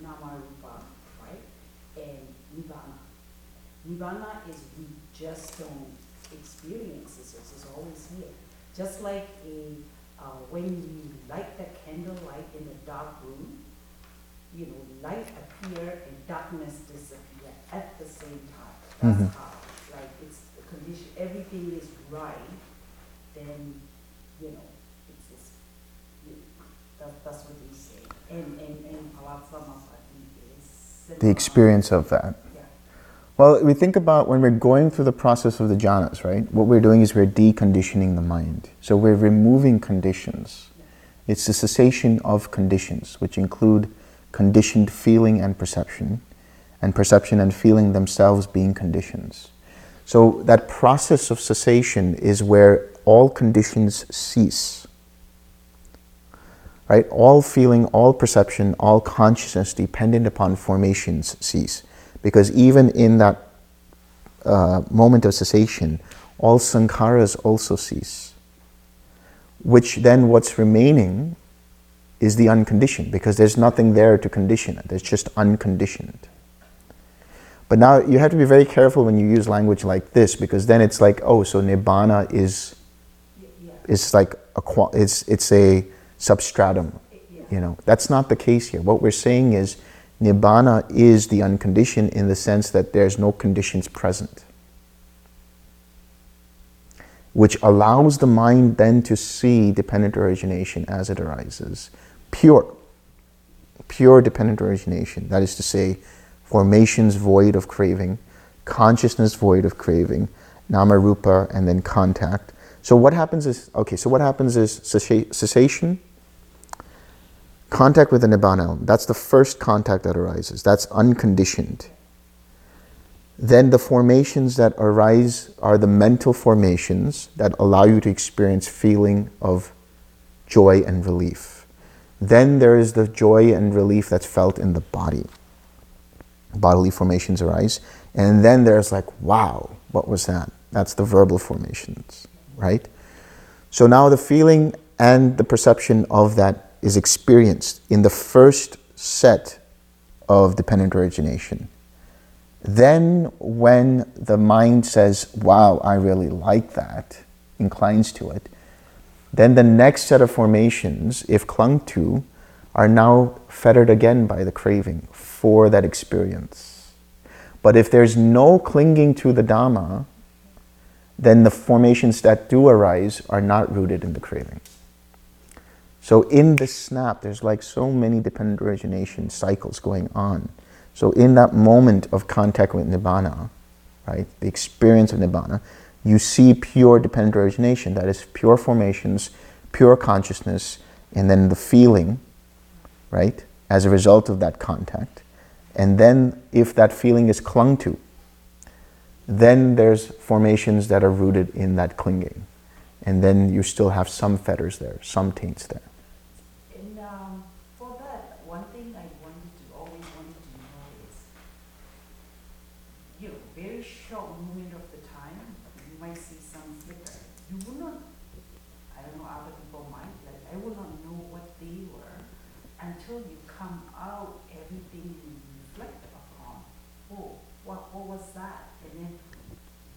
Nama Rupa, right? And Nibbana. Nibbana is we just don't experience this. it's always here. Just like a, uh, when you light the candlelight in a dark room, you know, light appear and darkness disappear at the same time. That's Mhm. how, like, it's the condition, everything is right, then, you know, it's just, you, that, that's what they say. And, and, and is. The experience of that. Well, we think about when we're going through the process of the jhanas, right? What we're doing is we're deconditioning the mind. So we're removing conditions. It's the cessation of conditions, which include conditioned feeling and perception, and perception and feeling themselves being conditions. So that process of cessation is where all conditions cease. Right? All feeling, all perception, all consciousness dependent upon formations cease. Because even in that uh, moment of cessation, all sankharas also cease. Which then what's remaining is the unconditioned, because there's nothing there to condition it, it's just unconditioned. But now you have to be very careful when you use language like this, because then it's like, oh, so nibbana is Yeah, is like a it's it's a substratum. yeah. You know, that's not the case here. What we're saying is nibbana is the unconditioned in the sense that there's no conditions present. Which allows the mind then to see dependent origination as it arises. Pure. Pure dependent origination. That is to say, formations void of craving, consciousness void of craving, nama rupa, and then contact. So what happens is okay. So what happens is cessation, contact with the nibbana. That's the first contact that arises. That's unconditioned. Then the formations that arise are the mental formations that allow you to experience feeling of joy and relief. Then there is the joy and relief that's felt in the body. Bodily formations arise. And then there's like, wow, what was that? That's the verbal formations, right? So now the feeling and the perception of that is experienced in the first set of dependent origination. Then, when the mind says, Wow, I really like that, inclines to it, then the next set of formations, if clung to, are now fettered again by the craving for that experience. But if there's no clinging to the Dhamma, then the formations that do arise are not rooted in the craving. So in the snap, there's like so many dependent origination cycles going on. So in that moment of contact with Nibbana, right, the experience of Nibbana, you see pure dependent origination, that is pure formations, pure consciousness, and then the feeling, right, as a result of that contact. And then if that feeling is clung to, then there's formations that are rooted in that clinging. And then you still have some fetters there, some taints there. And um, for that, one thing I wanted to, always wanted to know is, you know, very short moment of the time, you might see some flicker. You will not, I don't know, other people might, like, I will not know what they were until you come out, everything you reflect upon. Oh, what, what was that? And then,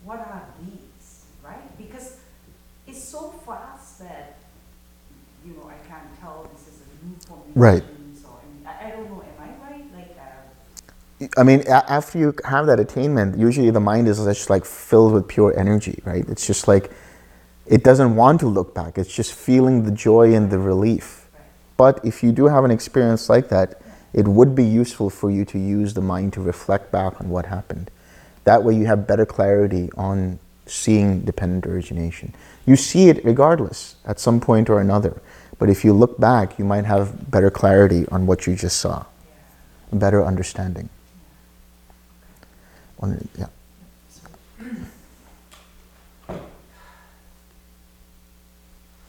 what are these, right? Because it's so fast that, you know, I can't tell this is a new formation. Right. Any- I, I don't know, am I right? Like, uh, I mean, a- after you have that attainment, usually the mind is just like filled with pure energy, right? It's just like, it doesn't want to look back. It's just feeling the joy and the relief. But if you do have an experience like that, it would be useful for you to use the mind to reflect back on what happened. That way you have better clarity on seeing dependent origination. You see it regardless at some point or another. But if you look back, you might have better clarity on what you just saw, better understanding. Yeah.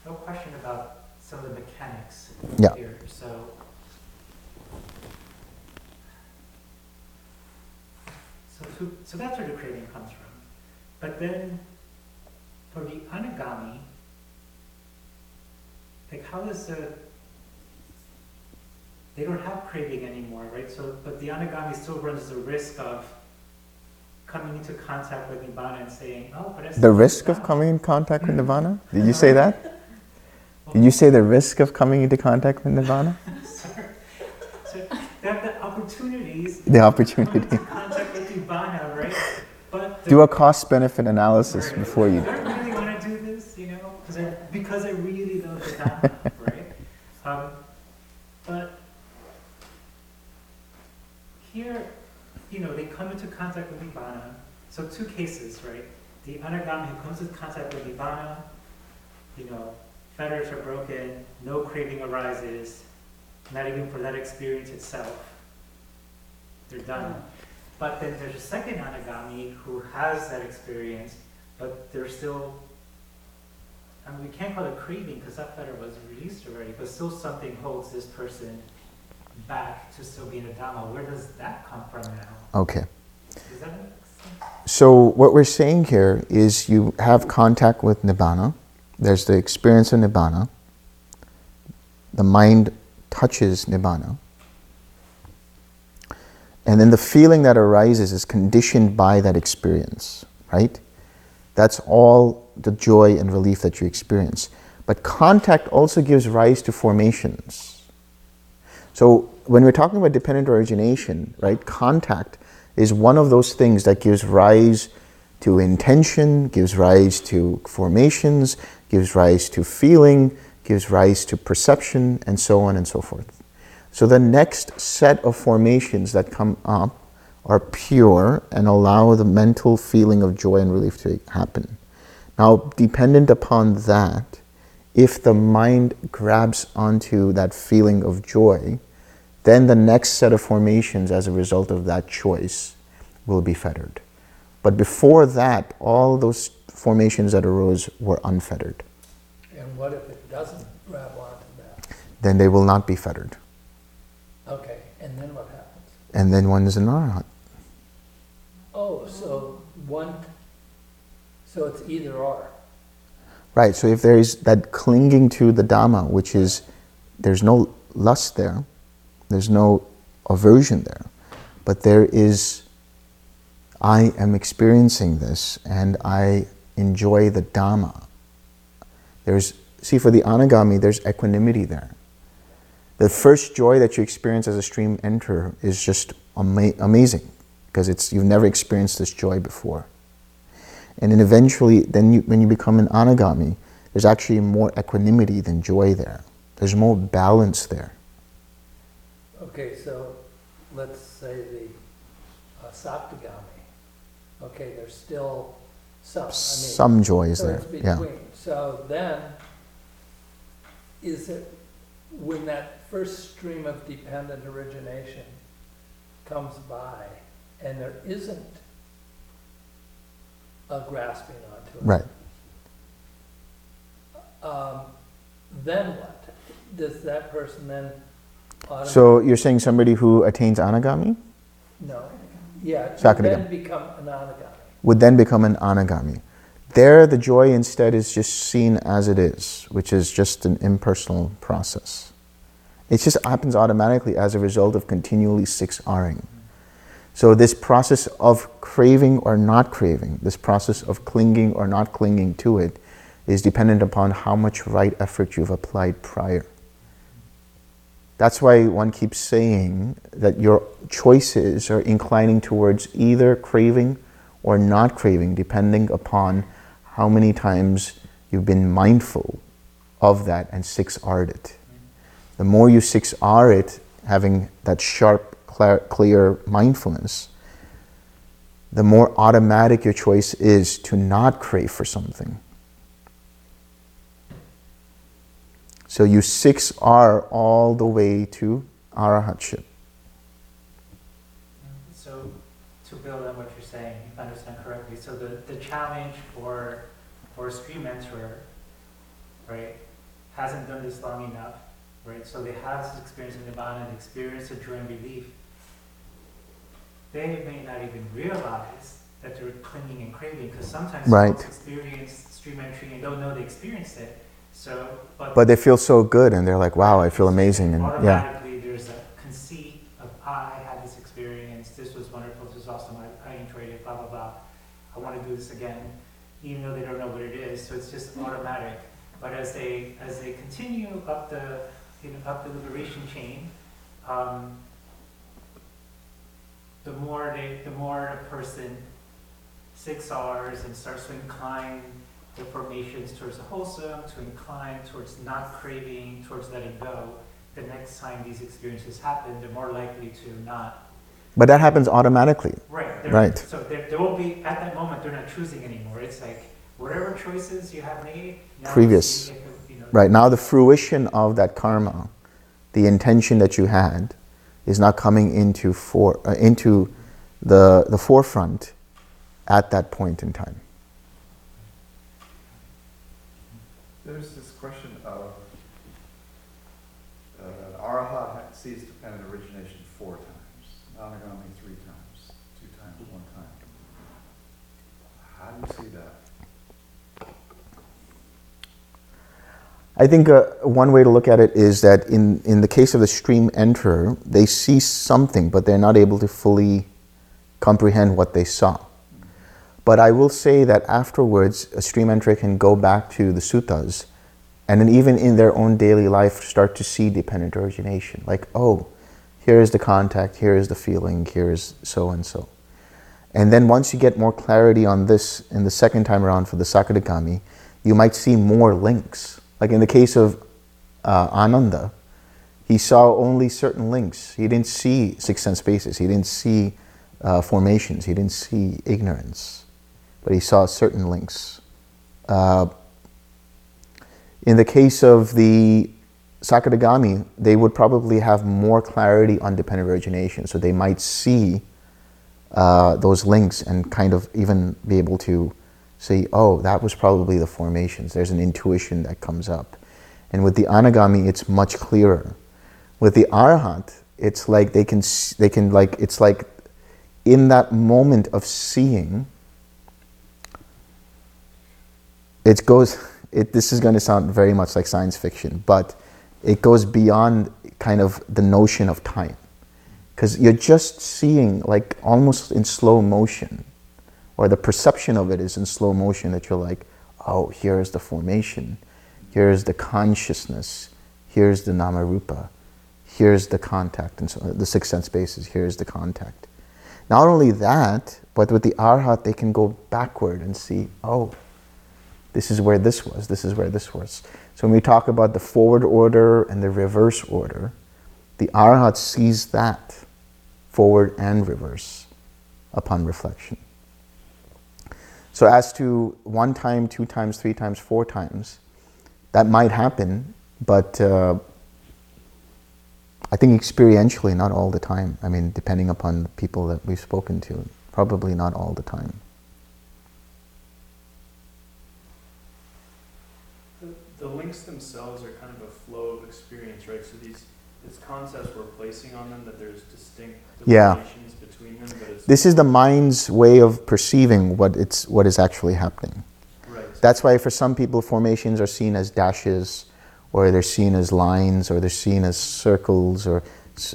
No question about some of the mechanics Yeah. here, so. So, so that's where the craving comes from. But then, for the anagami, like how does the, they don't have craving anymore, right? So, but the anagami still runs the risk of coming into contact with nibbana and saying, oh, but it's. The risk of coming in contact with mm-hmm. nirvana? Did you say that? Did you say the risk of coming into contact with nirvana? Sorry. So they have the opportunities The opportunity. to contact with Nibbana, right? But Do a cost benefit analysis Right. before you. Do I really want to do this, you know, because I, because I really love the Dhamma, right? Um, but here, you know, they come into contact with Nibbana. So two cases, right? The anagami who comes into contact with Nibbana, you know, fetters are broken, no craving arises, not even for that experience itself. They're done. But then there's a second anagami who has that experience, but they're still, I mean, we can't call it craving because that fetter was released already, but still something holds this person back to still be in a Dhamma. Where does that come from now? Okay. Does that make sense? So, what we're saying here is you have contact with Nibbana, there's the experience of Nibbana, the mind touches Nibbana, and then the feeling that arises is conditioned by that experience, right? That's all the joy and relief that you experience. But contact also gives rise to formations. So, when we're talking about dependent origination, right, contact is one of those things that gives rise to intention, gives rise to formations, gives rise to feeling, gives rise to perception, and so on and so forth. So the next set of formations that come up are pure and allow the mental feeling of joy and relief to happen. Now, dependent upon that, if the mind grabs onto that feeling of joy, then the next set of formations as a result of that choice will be fettered. But before that, all those formations that arose were unfettered. And what if it doesn't grab onto that? Then they will not be fettered. Okay, and then what happens? And then one is an arhat. Oh, so one, so it's either or. Right, so if there is that clinging to the Dhamma, which is there's no lust there, there's no aversion there, but there is, I am experiencing this and I enjoy the Dhamma. There's, see, for the Anagami, there's equanimity there. The first joy that you experience as a stream enter is just ama- amazing because it's you've never experienced this joy before. And then eventually, then you, when you become an anagami, there's actually more equanimity than joy there. There's more balance there. Okay, so let's say the uh, Sakadagami. Okay, there's still some, I mean. Some joy is so there. Yeah. So then, is it, when that first stream of dependent origination comes by and there isn't a grasping onto it? Right. Um, then what? Does that person then automatically? So you're saying somebody who attains anagami No, yeah, would Sakadagami. then become an anagami. would then become an anagami. There, the joy instead is just seen as it is, which is just an impersonal process. It just happens automatically as a result of continually six R-ing. So, this process of craving or not craving, this process of clinging or not clinging to it, is dependent upon how much right effort you've applied prior. That's why one keeps saying that your choices are inclining towards either craving or not craving, depending upon how many times you've been mindful of that and six R'd it. The more you six R it, having that sharp, clear, clear mindfulness, the more automatic your choice is to not crave for something. So you six R all the way to arahatship. So, to build on what you're saying, if I understand correctly, so the, the challenge for, for a stream enterer, right, hasn't done this long enough, right, so they have this experience in Nibbana, and experience of joy and relief. They may not even realize that they're clinging and craving, because sometimes Right. experience stream entry and don't know they experienced it, so, but. But they feel so good and they're like, wow, I feel amazing. And yeah, Automatically, there's a conceit of, "Ah, I had this experience, this was wonderful, this was awesome, I, I enjoyed it, blah, blah, blah. I want to do this again, even though they don't know what it is, so it's just automatic. But as they, as they continue up the, you know, up the liberation chain, um, the more they, the more a person six R's and starts to incline the formations towards the wholesome, to incline towards not craving, towards letting go, the next time these experiences happen, they're more likely to not. but that happens automatically. Right. Right. So there, there will be, at that moment, they're not choosing anymore. It's like, whatever choices you have made, Previous. you know, Right now, the fruition of that karma, the intention that you had, is not coming into for uh, into the the forefront at that point in time. There's this question of, uh, an arahat ha- sees dependent origination four times, anagami three times, two times, one time. How do you see that? I think uh, one way to look at it is that in, in the case of the stream enterer, they see something, but they're not able to fully comprehend what they saw. But I will say that afterwards, a stream enterer can go back to the suttas and then even in their own daily life start to see dependent origination. Like, oh, here is the contact, here is the feeling, here is so and so. And then once you get more clarity on this in the second time around for the Sakadagami, you might see more links. Like in the case of uh, Ananda, he saw only certain links. He didn't see six sense spaces. He didn't see uh, formations. He didn't see ignorance. But he saw certain links. Uh, in the case of the Sakadagami, they would probably have more clarity on dependent origination. So they might see uh, those links and kind of even be able to say, oh, that was probably the formations. There's an intuition that comes up. And with the anagami, it's much clearer. With the arhat, it's like they can, they can like, it's like in that moment of seeing, it goes, it, this is going to sound very much like science fiction, but it goes beyond kind of the notion of time. Because you're just seeing, like almost in slow motion, or the perception of it is in slow motion that you're like, oh, here's the formation, here's the consciousness, here's the namarupa, here's the contact, and so the sixth sense bases, here's the contact. Not only that, but with the arhat, they can go backward and see, oh, this is where this was, this is where this was. So when we talk about the forward order and the reverse order, the arhat sees that forward and reverse upon reflection. So as to one time, two times, three times, four times, that might happen, but uh, I think experientially, not all the time. I mean, depending upon the people that we've spoken to, probably not all the time. The, the links themselves are kind of a flow of experience, right? So these, these concepts we're placing on them, that there's distinct Yeah. This is the mind's way of perceiving what it's what is actually happening. Right. That's why for some people formations are seen as dashes, or they're seen as lines, or they're seen as circles, or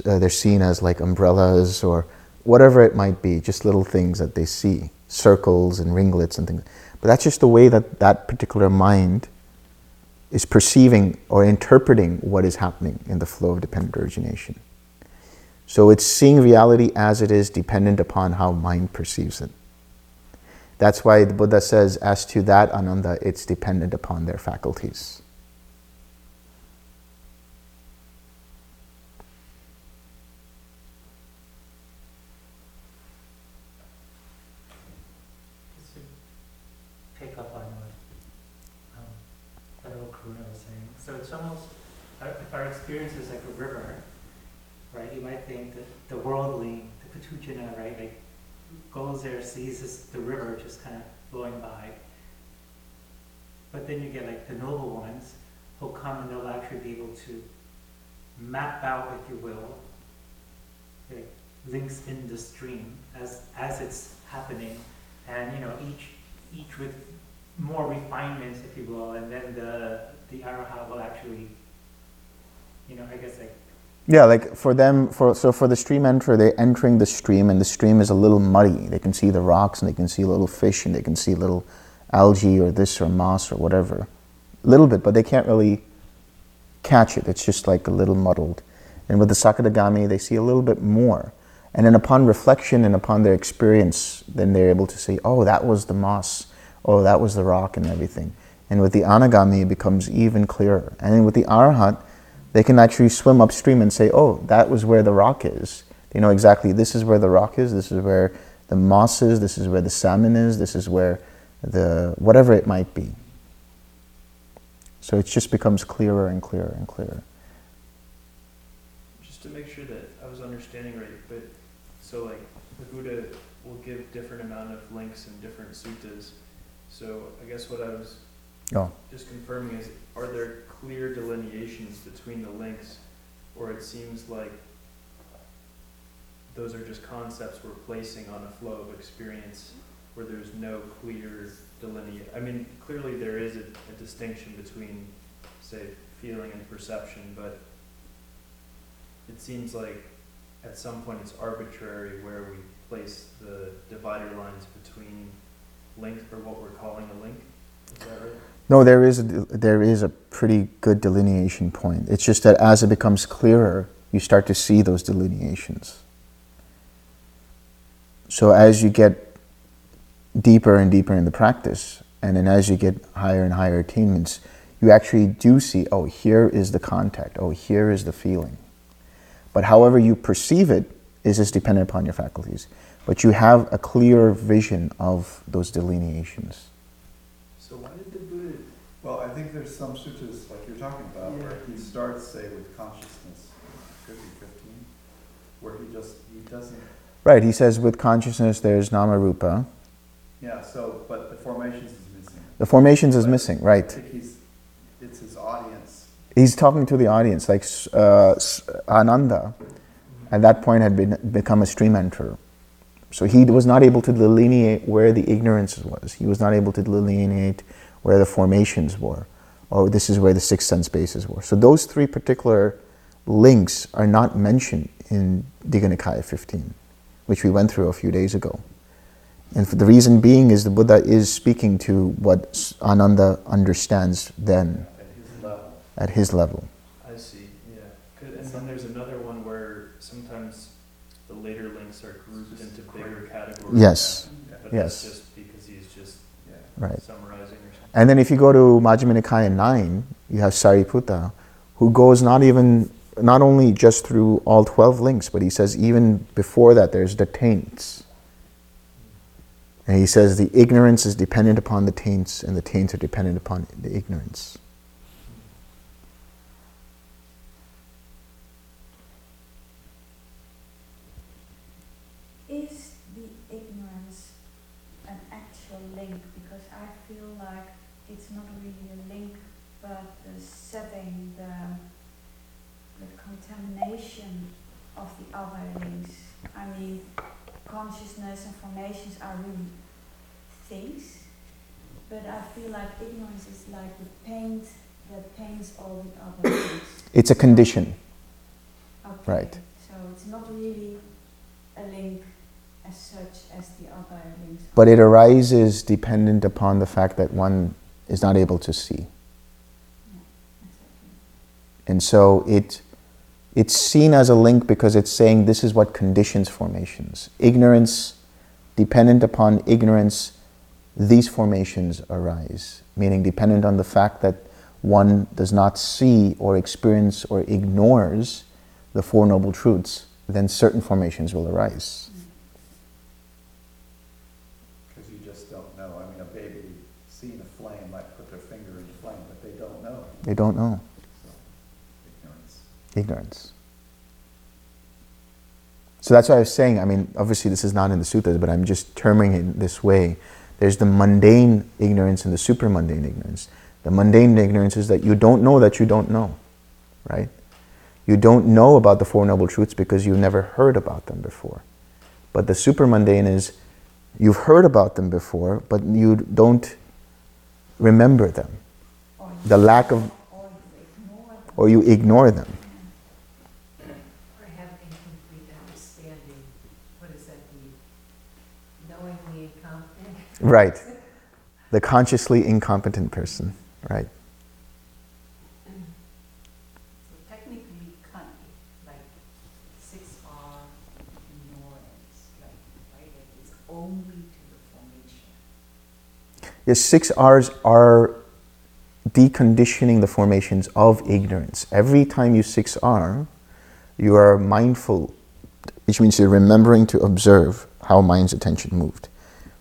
uh, they're seen as like umbrellas, or whatever it might be, just little things that they see, circles and ringlets and things. But that's just the way that that particular mind is perceiving or interpreting what is happening in the flow of dependent origination. So it's seeing reality as it is, dependent upon how mind perceives it. That's why the Buddha says, as to that ananda, it's dependent upon their faculties. Just to pick up on what, um, Federal Karuna was saying, so it's almost, our- if our experience is like a river, right, you might think that the worldly, the Puthujjana, right, like, goes there, sees this, the river just kind of flowing by. But then you get like the noble ones, who'll come and they'll actually be able to map out, if you will, like, links in the stream as, as it's happening, and, you know, each, each with more refinements, if you will, and then the, the Araha will actually, you know, I guess like, Yeah, like for them, for so for the stream enter, they're entering the stream, and the stream is a little muddy. They can see the rocks, and they can see little fish, and they can see little algae or this or moss or whatever, a little bit, but they can't really catch it. It's just like a little muddled. And with the Sakadagami, they see a little bit more. And then upon reflection and upon their experience, then they're able to say, oh, that was the moss, oh, that was the rock and everything. And with the Anagami, it becomes even clearer. And then with the Arhat, they can actually swim upstream and say, oh, that was where the rock is. They know exactly this is where the rock is, this is where the moss is, this is where the salmon is, this is where the whatever it might be. So it just becomes clearer and clearer and clearer. Just to make sure that I was understanding right, but, so like, the Buddha will give different amount of links in different suttas. So I guess what I was Oh. just confirming is, are there clear delineations between the links? Or it seems like those are just concepts we're placing on a flow of experience where there's no clear delineate, I mean, clearly there is a, a distinction between, say, feeling and perception, but it seems like at some point it's arbitrary where we place the divider lines between link, or what we're calling a link, is that right? No, there is a, there is a pretty good delineation point. It's just that as it becomes clearer, you start to see those delineations. So as you get deeper and deeper in the practice, and then as you get higher and higher attainments, you actually do see, oh, here is the contact, oh, here is the feeling. But however you perceive it is just dependent upon your faculties. But you have a clear vision of those delineations. So why did the Buddha, Well, I think there's some sutras, like you're talking about where he starts, say, with consciousness, could be fifteen, where he just, he doesn't, Right, he says with consciousness there's nama rupa. yeah, so, but the formations is missing. The formations is missing, I right. think he's, it's his audience. He's talking to the audience, like uh, S- Ananda at that point had been, become a stream enterer. So he was not able to delineate where the ignorance was. He was not able to delineate where the formations were. Oh, this is where the six sense bases were. So those three particular links are not mentioned in Digha Nikaya 15, which we went through a few days ago. And for the reason being is the Buddha is speaking to what Ananda understands then At his level. at his level. I see, yeah, and then there's another one where sometimes the later links are grouped into bigger categories. Yes, But Yes. that's just because he's just Yeah. right. And then if you go to Majjhima Nikaya 9, you have Sariputta, who goes not even, not only just through all 12 links, but he says even before that there's the taints. And he says the ignorance is dependent upon the taints, and the taints are dependent upon the ignorance. Is the ignorance an actual link? Because I feel like it's not really a link, but the setting, the, the contamination of the other links. I mean, formations are really things, but I feel like ignorance is like the paint that paints all the other things. It's a condition. Okay. Right. So it's not really a link as such as the other links. But it arises dependent upon the fact that one is not able to see. Yeah, exactly. And so it, it's seen as a link because it's saying this is what conditions formations. Ignorance, dependent upon ignorance, these formations arise. Meaning, dependent on the fact that one does not see or experience or ignores the Four Noble Truths, then certain formations will arise. Because you just don't know. I mean, a baby seeing a flame might put their finger in the flame, but they don't know. They don't know. So, ignorance. ignorance. So that's why I was saying, I mean, obviously this is not in the sutras, but I'm just terming it this way. There's the mundane ignorance and the super mundane ignorance. The mundane ignorance is that you don't know that you don't know, right? You don't know about the Four Noble Truths because you've never heard about them before. But the super mundane is you've heard about them before, but you don't remember them. The lack of, Or you ignore them. or you ignore them. Or have incomplete understanding, what is that, the knowingly incompetent? Right. The consciously incompetent person, right? So technically, like, six R ignorance, right, it is only to the. Yes, six R's are deconditioning the formations of ignorance. Every time you six R, you are mindful, which means you're remembering to observe how mind's attention moved.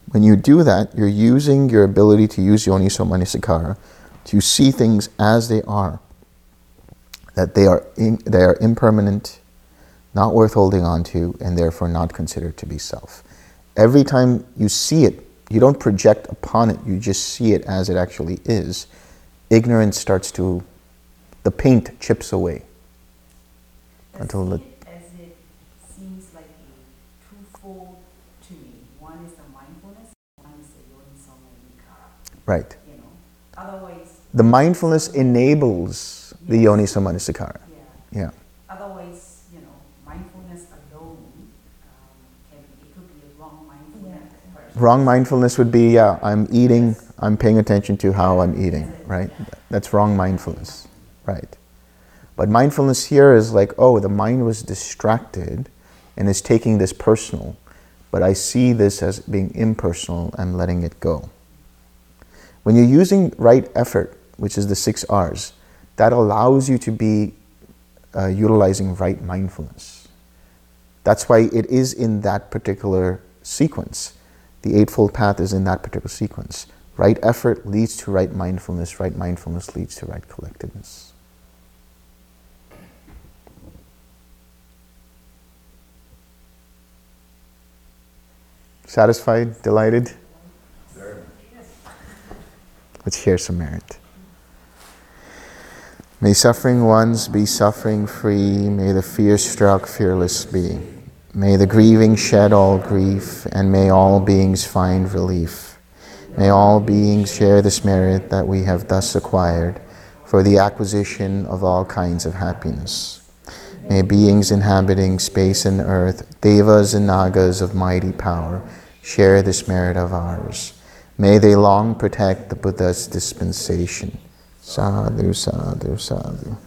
When you do that, you're using your ability to use yoniso manasikara to see things as they are. That they are in, they are impermanent, not worth holding on to, and therefore not considered to be self. Every time you see it, you don't project upon it, you just see it as it actually is. Ignorance starts to, the paint chips away. Until the- see it as it seems like a twofold to me. One is the mindfulness, one is the yoniso manasikara, Right. you know. Otherwise, The mindfulness enables the yoni manasikara. yeah, Yeah. otherwise, you know, mindfulness alone, um, can, it could be a wrong mindfulness. first. Wrong mindfulness would be, yeah, I'm eating, I'm paying attention to how I'm eating, right? That's wrong mindfulness, right? But mindfulness here is like, oh, the mind was distracted and is taking this personal, but I see this as being impersonal, I'm letting it go. When you're using right effort, which is the six R's, that allows you to be uh, utilizing right mindfulness. That's why it is in that particular sequence. The Eightfold Path is in that particular sequence. Right effort leads to right mindfulness, right mindfulness leads to right collectedness. Satisfied? Delighted? Very much. Let's share some merit. May suffering ones be suffering free. May the fear struck fearless be. May the grieving shed all grief, and may all beings find relief. May all beings share this merit that we have thus acquired for the acquisition of all kinds of happiness. May beings inhabiting space and earth, devas and nagas of mighty power, share this merit of ours. May they long protect the Buddha's dispensation. Sadhu, sadhu, sadhu.